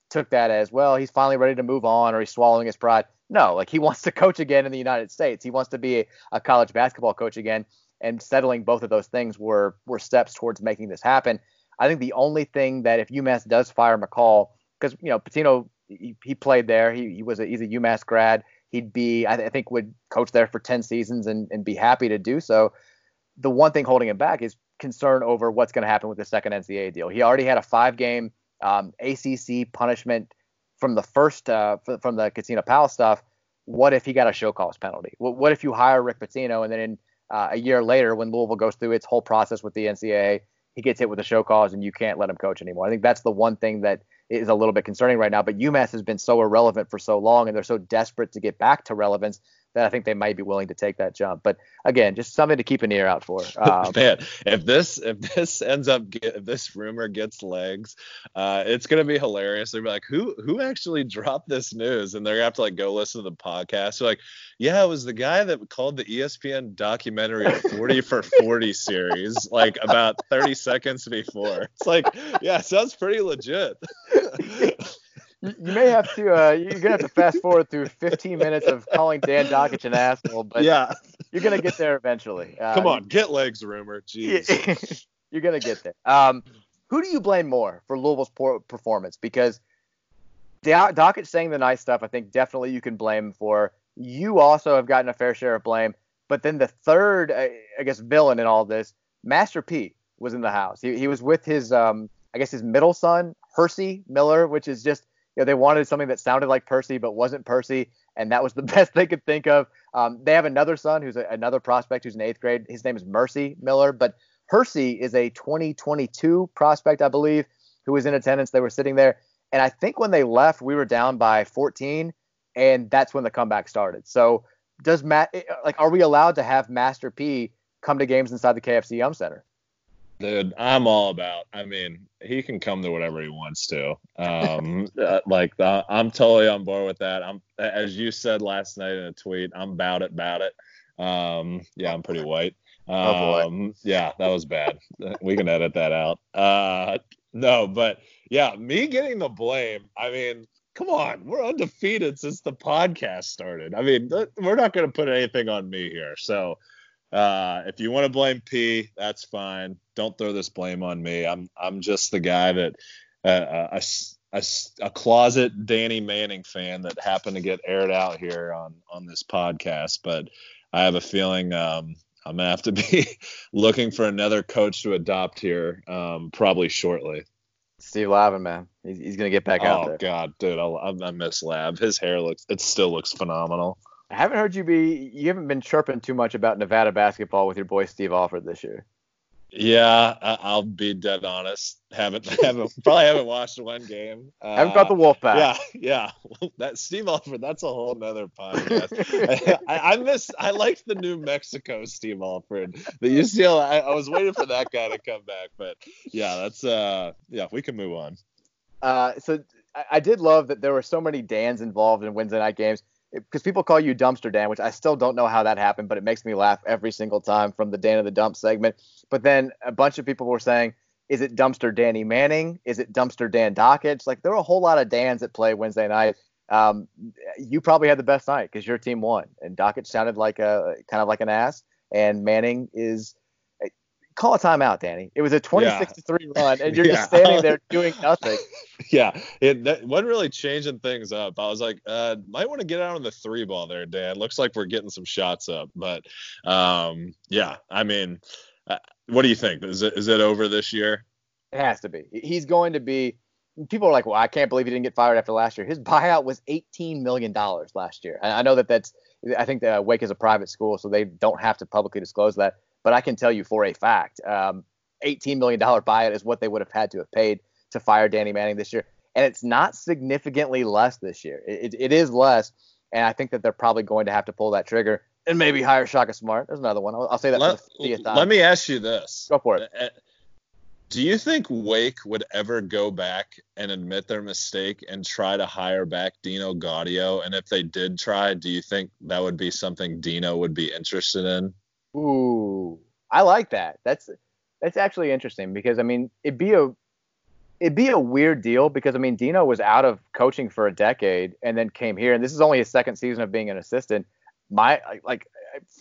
took that as well. He's finally ready to move on, or he's swallowing his pride. No, like he wants to coach again in the United States. He wants to be a, college basketball coach again, and settling both of those things were were steps towards making this happen. I think the only thing that if UMass does fire McCall, because you know Pitino, he, he, played there, he, he was a, he's a UMass grad. He'd be I, th- I think would coach there for 10 seasons and, and be happy to do so. The one thing holding him back is concern over what's going to happen with the second NCAA deal. He already had a five game um, ACC punishment from the first uh, from the Katina Powell stuff. What if he got a show cause penalty? What, what if you hire Rick Pitino and then in, uh, a year later, when Louisville goes through its whole process with the NCAA, he gets hit with a show cause and you can't let him coach anymore. I think that's the one thing that is a little bit concerning right now. But UMass has been so irrelevant for so long, and they're so desperate to get back to relevance that I think they might be willing to take that jump. But again, just something to keep an ear out for. Um, Man, if this if this ends up get, if this rumor gets legs, uh, it's gonna be hilarious. They're like, who who actually dropped this news? And they're gonna have to like go listen to the podcast. They're like, yeah, it was the guy that called the ESPN documentary 40 for 40 series like about 30 seconds before. It's like, yeah, sounds pretty legit. you may have to uh, you're gonna have to fast forward through 15 minutes of calling Dan Dakich an asshole, but yeah, you're gonna get there eventually. Uh, Come on, get legs, rumor. Jeez, you're gonna get there. Um, who do you blame more for Louisville's poor performance? Because Dakich saying the nice stuff, I think definitely you can blame for. You also have gotten a fair share of blame, but then the third, uh, I guess, villain in all this, Master P, was in the house. He, he was with his, um, I guess, his middle son, Hercy Miller, which is just know, they wanted something that sounded like Percy but wasn't Percy, and that was the best they could think of. Um, they have another son who's a, another prospect who's in eighth grade. His name is Mercy Miller, but Hercy is a 2022 prospect, I believe, who was in attendance. They were sitting there, and I think when they left, we were down by 14, and that's when the comeback started. So, does Matt like are we allowed to have Master P come to games inside the KFC Yum Center? Dude, I'm all about. I mean, he can come to whatever he wants to. Um, uh, like uh, I'm totally on board with that. I'm, as you said last night in a tweet, I'm about it, about it. Um, yeah, I'm pretty white. Oh, um, yeah, that was bad. We can edit that out. Uh, no, but yeah, me getting the blame. I mean, come on, we're undefeated since the podcast started. I mean, we're not going to put anything on me here. So uh, if you want to blame P, that's fine. Don't throw this blame on me. I'm I'm just the guy that uh, uh a, a, a closet Danny Manning fan that happened to get aired out here on on this podcast. But I have a feeling um, I'm gonna have to be looking for another coach to adopt here um, probably shortly. Steve Lavin, man, he's, he's gonna get back oh, out there. Oh God, dude, I, I miss Lav. His hair looks, it still looks phenomenal. I haven't heard you be you haven't been chirping too much about Nevada basketball with your boy Steve Alford this year. Yeah, I'll be dead honest. Haven't haven't probably haven't watched one game. Uh, haven't got the Wolfpack. Yeah, yeah. That Steve Alford. That's a whole nother podcast. I, I, I miss. I liked the New Mexico Steve Alford. The UCLA. I, I was waiting for that guy to come back, but yeah, that's uh, yeah. We can move on. Uh, so I, I did love that there were so many Dans involved in Wednesday night games because people call you Dumpster Dan, which I still don't know how that happened, but it makes me laugh every single time from the Dan of the Dump segment. But then a bunch of people were saying, is it Dumpster Danny Manning? Is it Dumpster Dan Dakich? Like there were a whole lot of Dans that play Wednesday night. Um, you probably had the best night because your team won, and Dakich sounded like a kind of like an ass, and Manning is call a timeout, Danny. It was a 26 to 3 run, and you're yeah. just standing there doing nothing. yeah, it that wasn't really changing things up. I was like, uh, might want to get out on the three ball there, Dan. Looks like we're getting some shots up, but um, yeah, I mean, Uh, what do you think? Is it is it over this year? It has to be. He's going to be. People are like, well, I can't believe he didn't get fired after last year. His buyout was 18 million dollars last year. I know that that's. I think that Wake is a private school, so they don't have to publicly disclose that. But I can tell you for a fact, um, 18 million dollar buyout is what they would have had to have paid to fire Danny Manning this year, and it's not significantly less this year. It, it, it is less, and I think that they're probably going to have to pull that trigger and maybe hire Shaka Smart. There's another one. I'll, I'll say that let, for the. Let me ask you this. Go for it. Do you think Wake would ever go back and admit their mistake and try to hire back Dino Gaudio? And if they did try, do you think that would be something Dino would be interested in? Ooh, I like that. That's that's actually interesting because I mean it'd be a it'd be a weird deal because I mean Dino was out of coaching for a decade and then came here and this is only his second season of being an assistant. My like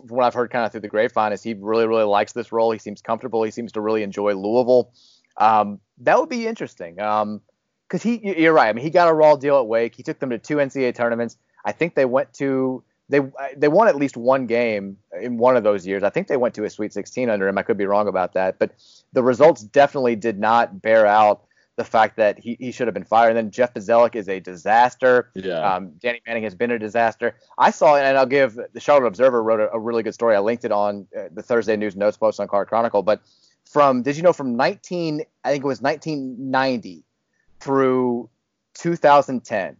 what I've heard kind of through the grapevine is he really, really likes this role. He seems comfortable. He seems to really enjoy Louisville. Um, that would be interesting. Um, cause he, you're right. I mean, he got a raw deal at Wake. He took them to two NCAA tournaments. I think they went to, they, they won at least one game in one of those years. I think they went to a Sweet 16 under him. I could be wrong about that, but the results definitely did not bear out the fact that he, he should have been fired. And then Jeff Bzdelik is a disaster. Yeah. Um, Danny Manning has been a disaster. I saw, and I'll give the Charlotte Observer wrote a, a really good story. I linked it on uh, the Thursday News Notes post on Card Chronicle. But from, did you know, from 19, I think it was 1990 through 2010,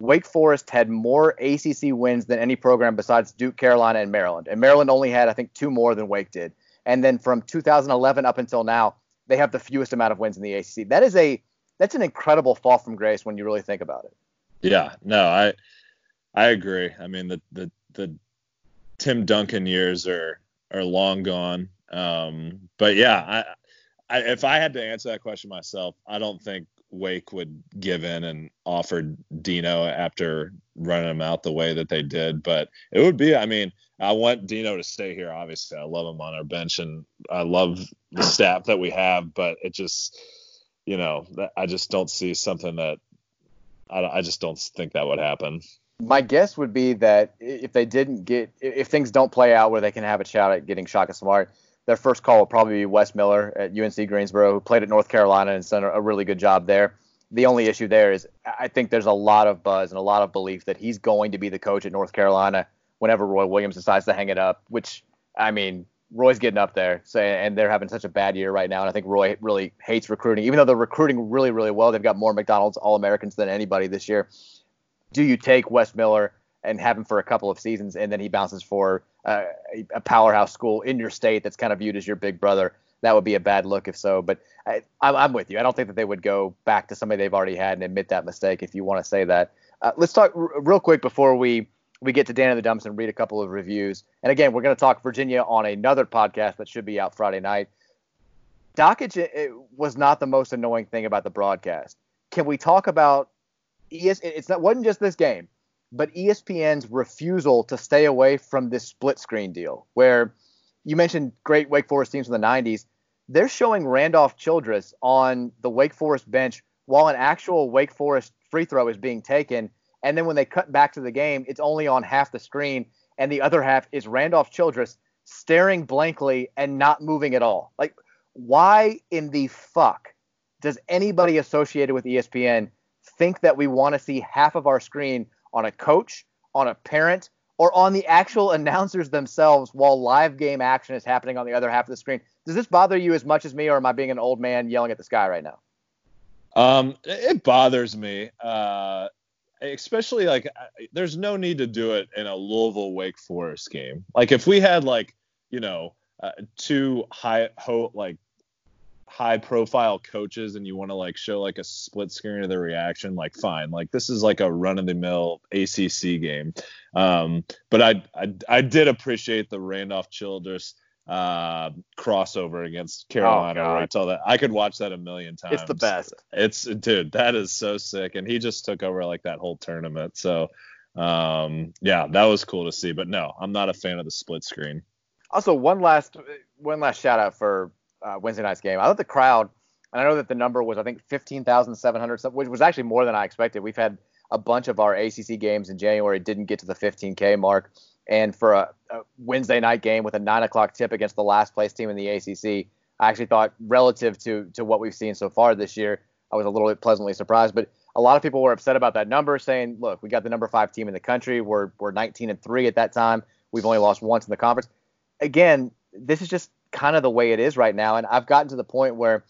Wake Forest had more ACC wins than any program besides Duke, Carolina, and Maryland. And Maryland only had, I think, two more than Wake did. And then from 2011 up until now, they have the fewest amount of wins in the ACC. That is a that's an incredible fall from grace when you really think about it. Yeah, no, I I agree. I mean the the the Tim Duncan years are are long gone. Um, but yeah, I, I if I had to answer that question myself, I don't think Wake would give in and offer Dino after running him out the way that they did. But it would be, I mean, I want Dino to stay here. Obviously, I love him on our bench and I love the staff that we have. But it just, you know, I just don't see something that I, I just don't think that would happen. My guess would be that if they didn't get, if things don't play out where they can have a shot at getting Shaka Smart, their first call will probably be Wes Miller at UNC Greensboro, who played at North Carolina and done a really good job there. The only issue there is I think there's a lot of buzz and a lot of belief that he's going to be the coach at North Carolina whenever Roy Williams decides to hang it up, which I mean, Roy's getting up there, and they're having such a bad year right now. And I think Roy really hates recruiting, even though they're recruiting really, really well. They've got more McDonald's All Americans than anybody this year. Do you take Wes Miller and have him for a couple of seasons, and then he bounces for uh, a powerhouse school in your state that's kind of viewed as your big brother? That would be a bad look if so. But I, am with you. I don't think that they would go back to somebody they've already had and admit that mistake. If you want to say that, uh, let's talk r- real quick before we we get to Dan in the dumps and read a couple of reviews. And again, we're going to talk Virginia on another podcast that should be out Friday night. Dakich was not the most annoying thing about the broadcast. Can we talk about ES? It's not wasn't just this game, but ESPN's refusal to stay away from this split screen deal, where you mentioned great Wake Forest teams from the '90s. They're showing Randolph Childress on the Wake Forest bench while an actual Wake Forest free throw is being taken and then when they cut back to the game, it's only on half the screen, and the other half is Randolph Childress staring blankly and not moving at all. Like, why in the fuck does anybody associated with ESPN think that we want to see half of our screen on a coach, on a parent, or on the actual announcers themselves while live game action is happening on the other half of the screen? Does this bother you as much as me, or am I being an old man yelling at the sky right now? Um, it bothers me. Uh, especially like there's no need to do it in a Louisville Wake Forest game. Like if we had like you know uh, two high ho, like high profile coaches and you want to like show like a split screen of the reaction like fine like this is like a run of the mill ACC game um but I, I I did appreciate the Randolph Childress uh, crossover against Carolina oh, right till that I could watch that a million times. It's the best. It's dude, that is so sick. And he just took over like that whole tournament. So um yeah, that was cool to see. But no, I'm not a fan of the split screen. Also, one last one last shout out for uh, Wednesday night's game. I thought the crowd, and I know that the number was I think 15,700, which was actually more than I expected. We've had a bunch of our ACC games in January didn't get to the 15K mark. And for a, a Wednesday night game with a nine o'clock tip against the last place team in the ACC, I actually thought relative to to what we've seen so far this year, I was a little bit pleasantly surprised. But a lot of people were upset about that number, saying, "Look, we got the number five team in the country. We're we're 19 and three at that time. We've only lost once in the conference." Again, this is just kind of the way it is right now, and I've gotten to the point where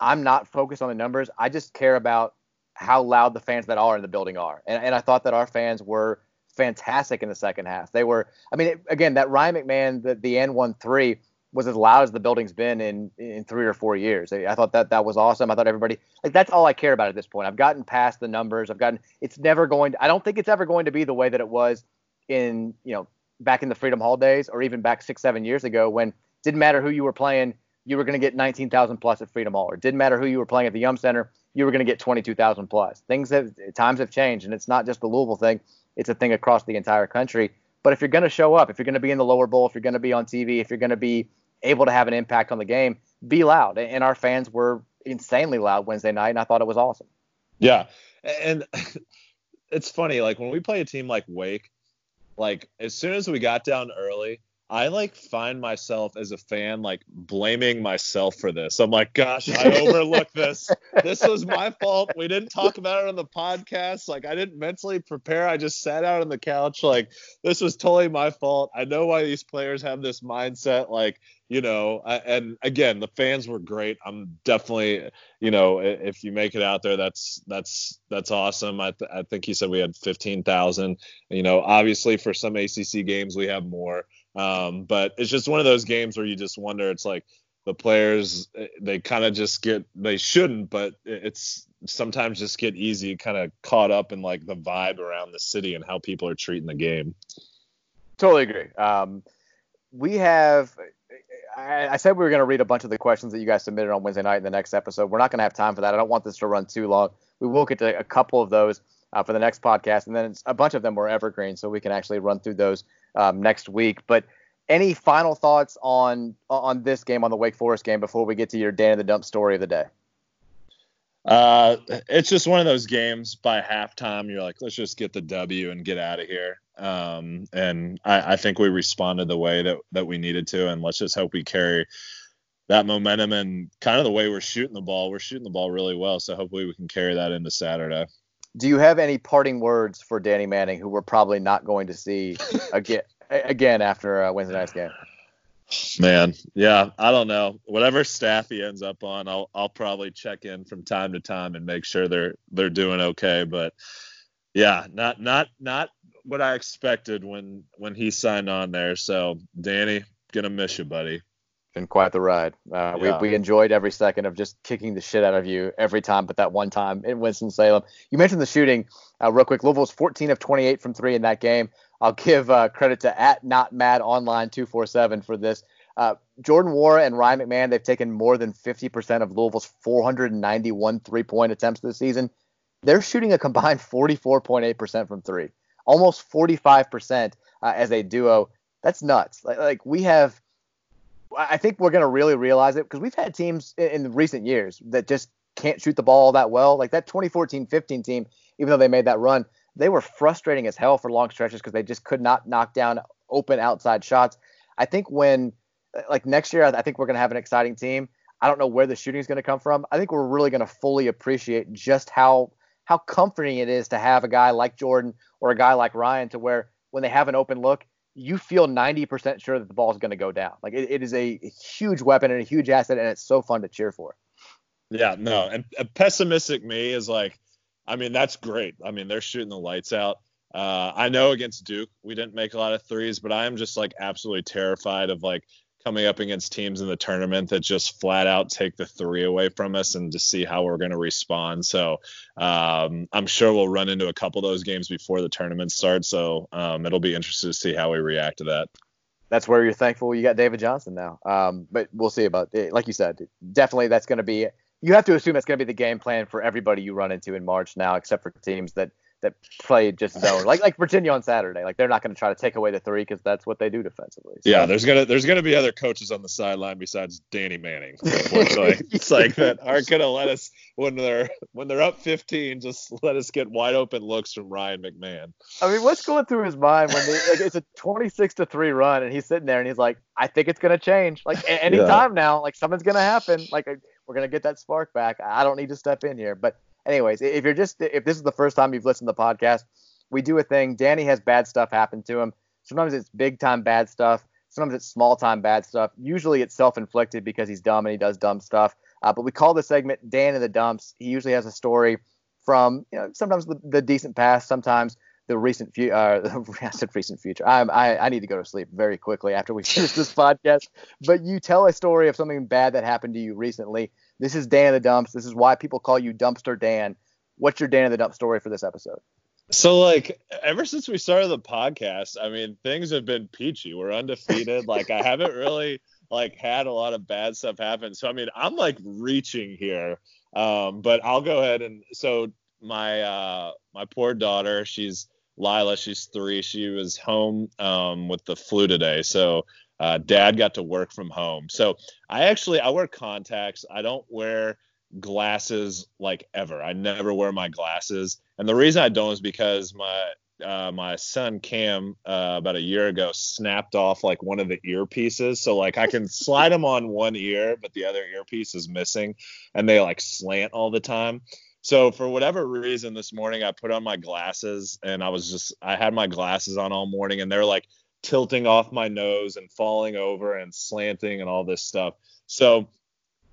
I'm not focused on the numbers. I just care about how loud the fans that are in the building are, and, and I thought that our fans were fantastic in the second half. They were, I mean, it, again, that Ryan McMahon, the, the N13 was as loud as the building's been in in three or four years. I, I thought that that was awesome. I thought everybody like that's all I care about at this point. I've gotten past the numbers. I've gotten. It's never going. To, I don't think it's ever going to be the way that it was in you know back in the Freedom Hall days or even back six seven years ago when didn't matter who you were playing, you were going to get 19,000 plus at Freedom Hall. Or didn't matter who you were playing at the Yum Center, you were going to get 22,000 plus. Things have times have changed, and it's not just the Louisville thing; it's a thing across the entire country. But if you're going to show up, if you're going to be in the lower bowl, if you're going to be on TV, if you're going to be able to have an impact on the game, be loud. And our fans were insanely loud Wednesday night, and I thought it was awesome. Yeah, and it's funny, like when we play a team like Wake, like as soon as we got down early, I like find myself as a fan like blaming myself for this. I'm like, gosh, I overlooked this. This was my fault. We didn't talk about it on the podcast. Like I didn't mentally prepare. I just sat out on the couch. Like this was totally my fault. I know why these players have this mindset. Like you know, I, and again, the fans were great. I'm definitely, you know, if you make it out there, that's that's that's awesome. I, th- I think he said we had 15,000. You know, obviously for some ACC games we have more. Um, but it's just one of those games where you just wonder. It's like the players eh, they kind of just get they shouldn't, but it's sometimes just get easy kind of caught up in like the vibe around the city and how people are treating the game. Totally agree. Um, we have. I, I said we were going to read a bunch of the questions that you guys submitted on Wednesday night in the next episode. We're not going to have time for that. I don't want this to run too long. We will get to a couple of those uh, for the next podcast, and then a bunch of them were evergreen, so we can actually run through those um, next week. But any final thoughts on on this game, on the Wake Forest game, before we get to your Dan in the Dump story of the day? Uh, it's just one of those games. By halftime, you're like, let's just get the W and get out of here. Um, and I, I think we responded the way that that we needed to, and let's just hope we carry that momentum and kind of the way we're shooting the ball. We're shooting the ball really well, so hopefully we can carry that into Saturday. Do you have any parting words for Danny Manning, who we're probably not going to see again again after uh, Wednesday night's game? Man, yeah, I don't know. Whatever staff he ends up on, I'll I'll probably check in from time to time and make sure they're they're doing okay. But yeah, not not not what I expected when when he signed on there. So Danny, gonna miss you, buddy been quite the ride. Uh, yeah. we, we enjoyed every second of just kicking the shit out of you every time, but that one time in Winston-Salem. You mentioned the shooting uh, real quick. Louisville's 14 of 28 from three in that game. I'll give uh, credit to at not mad online 247 for this. Uh, Jordan Nwora and Ryan McMahon, they've taken more than 50% of Louisville's 491 three point attempts this season. They're shooting a combined 44.8% from three, almost 45% uh, as a duo. That's nuts. Like, like we have I think we're going to really realize it because we've had teams in, recent years that just can't shoot the ball that well. Like that 2014-15 team, even though they made that run, they were frustrating as hell for long stretches because they just could not knock down open outside shots. I think when uh, like next year, I think we're going to have an exciting team. I don't know where the shooting is going to come from. I think we're really going to fully appreciate just how how comforting it is to have a guy like Jordan or a guy like Ryan to where when they have an open look, you feel 90% sure that the ball is going to go down. Like it, it is a, huge weapon and a huge asset, and it's so fun to cheer for. Yeah, no, and a pessimistic me is like, I mean, that's great. I mean, they're shooting the lights out. Uh, I know against Duke we didn't make a lot of threes, but I am just like absolutely terrified of like coming up against teams in the tournament that just flat out take the three away from us and to see how we're going to respond. So um, I'm sure we'll run into a couple of those games before the tournament starts. So um, it'll be interesting to see how we react to that. That's where you're thankful you got David Johnson now. Um, but we'll see about it. Like you said, definitely that's going to be. You have to assume that's going to be the game plan for everybody you run into in March now, except for teams that that played just zone, like like Virginia on Saturday. Like they're not going to try to take away the three because that's what they do defensively. So. Yeah, there's gonna there's gonna be other coaches on the sideline besides Danny Manning. it's like that aren't gonna let us when they're when they're up 15, just let us get wide open looks from Ryan McMahon. I mean, what's going through his mind when they, like it's a 26 to three run and he's sitting there and he's like, I think it's gonna change. Like anytime yeah. now, like something's gonna happen. Like we're gonna get that spark back. I don't need to step in here, but anyways, if you're just if this is the first time you've listened to the podcast, we do a thing. Danny has bad stuff happen to him. Sometimes it's big time bad stuff. Sometimes it's small time bad stuff. Usually it's self inflicted because he's dumb and he does dumb stuff. Uh, but we call the segment Dan in the Dumps. He usually has a story from you know sometimes the, the decent past, sometimes the recent future. Uh, I said recent future. I, I I need to go to sleep very quickly after we finish this podcast. But you tell a story of something bad that happened to you recently. This is Dan in the Dumps. This is why people call you Dumpster Dan. What's your Dan of the Dump story for this episode? So like ever since we started the podcast, I mean things have been peachy. We're undefeated. like I haven't really like had a lot of bad stuff happen. So I mean I'm like reaching here. Um, but I'll go ahead and so my uh my poor daughter, she's Lila, she's three. She was home um, with the flu today, so uh, dad got to work from home. So I actually I wear contacts. I don't wear glasses like ever. I never wear my glasses, and the reason I don't is because my uh, my son Cam uh, about a year ago snapped off like one of the earpieces. So like I can slide them on one ear, but the other earpiece is missing, and they like slant all the time. So for whatever reason, this morning I put on my glasses and I was just I had my glasses on all morning and they're like tilting off my nose and falling over and slanting and all this stuff. So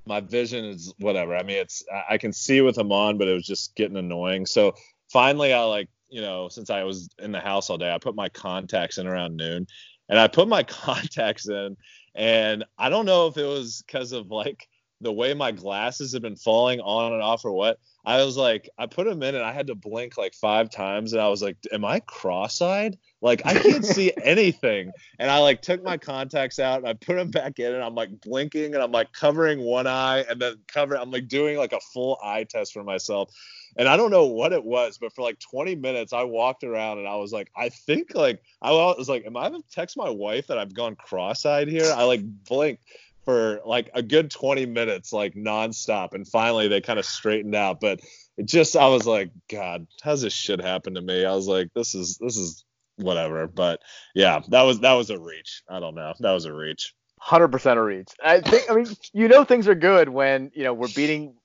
my vision is whatever. I mean, it's I can see with them on, but it was just getting annoying. So finally, I like you know since I was in the house all day, I put my contacts in around noon, and I put my contacts in, and I don't know if it was because of like the way my glasses have been falling on and off or what. I was like, I put them in and I had to blink like five times, and I was like, Am I cross-eyed? Like I can't see anything. And I like took my contacts out and I put them back in, and I'm like blinking and I'm like covering one eye and then cover. I'm like doing like a full eye test for myself. And I don't know what it was, but for like 20 minutes, I walked around and I was like, I think like I was like, Am I gonna text my wife that I've gone cross-eyed here? I like blinked for like a good 20 minutes, like nonstop. And finally they kind of straightened out. But it just, I was like, God, how's this shit happen to me? I was like, this is, this is whatever. But yeah, that was, that was a reach. I don't know. That was a reach. 100% a reach. I think, I mean, you know, things are good when, you know, we're beating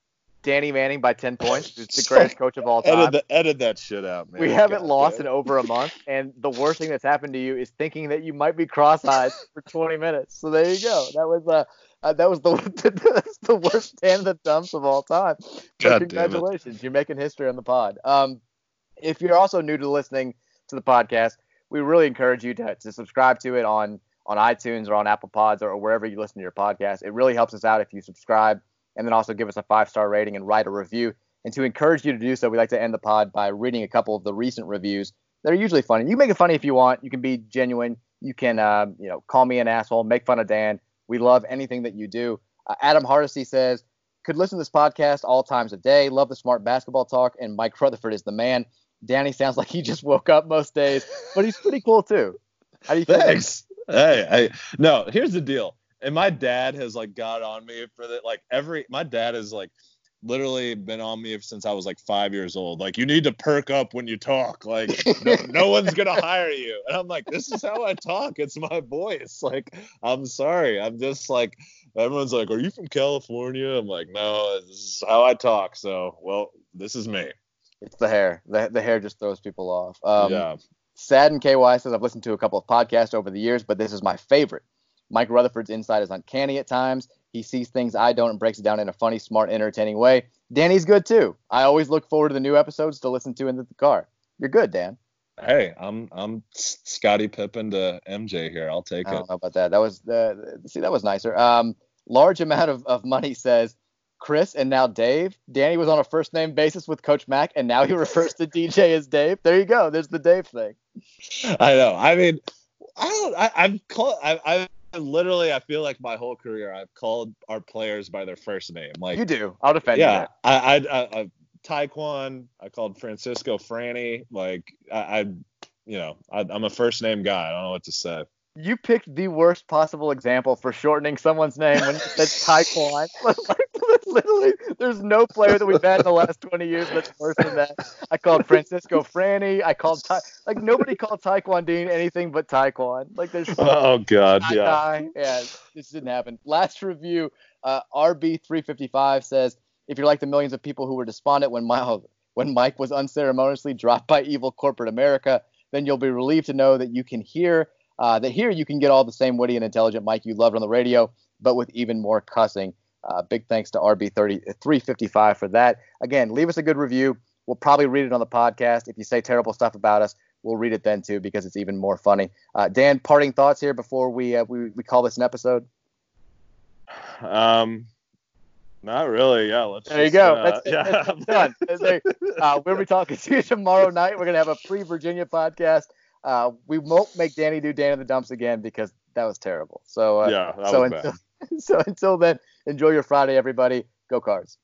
Danny Manning by 10 points. He's the greatest coach of all time. Edit, the, edit that shit out, man. We haven't God, lost man. in over a month, and the worst thing that's happened to you is thinking that you might be cross-eyed for 20 minutes. So there you go. That was uh, uh that was the that's the worst Dan the dumps of all time. God congratulations, you're making history on the pod. Um, if you're also new to listening to the podcast, we really encourage you to, to subscribe to it on on iTunes or on Apple Pods or, or wherever you listen to your podcast. It really helps us out if you subscribe and then also give us a five star rating and write a review. And to encourage you to do so, we like to end the pod by reading a couple of the recent reviews that are usually funny. You can make it funny if you want. You can be genuine. You can, uh, you know, call me an asshole, make fun of Dan. We love anything that you do. Uh, Adam Hardesty says, could listen to this podcast all times of day. Love the smart basketball talk, and Mike Rutherford is the man. Danny sounds like he just woke up most days, but he's pretty cool too. How do you Thanks. Hey, I, no, here's the deal and my dad has like got on me for that. Like every my dad has like literally been on me since I was like five years old. Like you need to perk up when you talk. Like no, no one's gonna hire you. And I'm like, this is how I talk. It's my voice. Like I'm sorry. I'm just like everyone's like, are you from California? I'm like, no, this is how I talk. So well, this is me. It's the hair. The, the hair just throws people off. Um, yeah. Sad and KY says I've listened to a couple of podcasts over the years, but this is my favorite. Mike Rutherford's insight is uncanny at times. He sees things I don't and breaks it down in a funny, smart, entertaining way. Danny's good too. I always look forward to the new episodes to listen to in the car. You're good, Dan. Hey, I'm I'm Scottie Pippen to MJ here. I'll take I it. don't know about that. That was uh, see that was nicer. Um, large amount of, of money says Chris and now Dave. Danny was on a first name basis with Coach Mack, and now he refers to DJ as Dave. There you go. There's the Dave thing. I know. I mean, I don't. I, I've called. I, I've literally, I feel like my whole career, I've called our players by their first name. Like you do. I'll defend yeah, you. I, I, I, Taekwon. I called Francisco Franny. Like I, I you know, I, am a first name guy. I don't know what to say. You picked the worst possible example for shortening someone's name when you said Taekwon. like, literally, there's no player that we've had in the last 20 years that's worse than that. I called Francisco Franny. I called Ty- like nobody called Taekwon Dean anything but Taekwon. Like there's oh god, yeah, yeah, this didn't happen. Last review, uh, RB355 says if you're like the millions of people who were despondent when Mike, when Mike was unceremoniously dropped by evil corporate America, then you'll be relieved to know that you can hear uh, that here you can get all the same witty and intelligent Mike you loved on the radio, but with even more cussing. Uh, big thanks to RB355 for that. Again, leave us a good review. We'll probably read it on the podcast. If you say terrible stuff about us, we'll read it then too because it's even more funny. Uh, Dan, parting thoughts here before we, uh, we we call this an episode. Um, not really. Yeah. Let's. There just, you go. Uh, that's, yeah. That's done. uh, we'll be talking to you tomorrow night. We're gonna have a pre-Virginia podcast. Uh, we won't make Danny do Dan in the dumps again because that was terrible. So uh, yeah, so until, so until then, enjoy your Friday, everybody. Go Cards.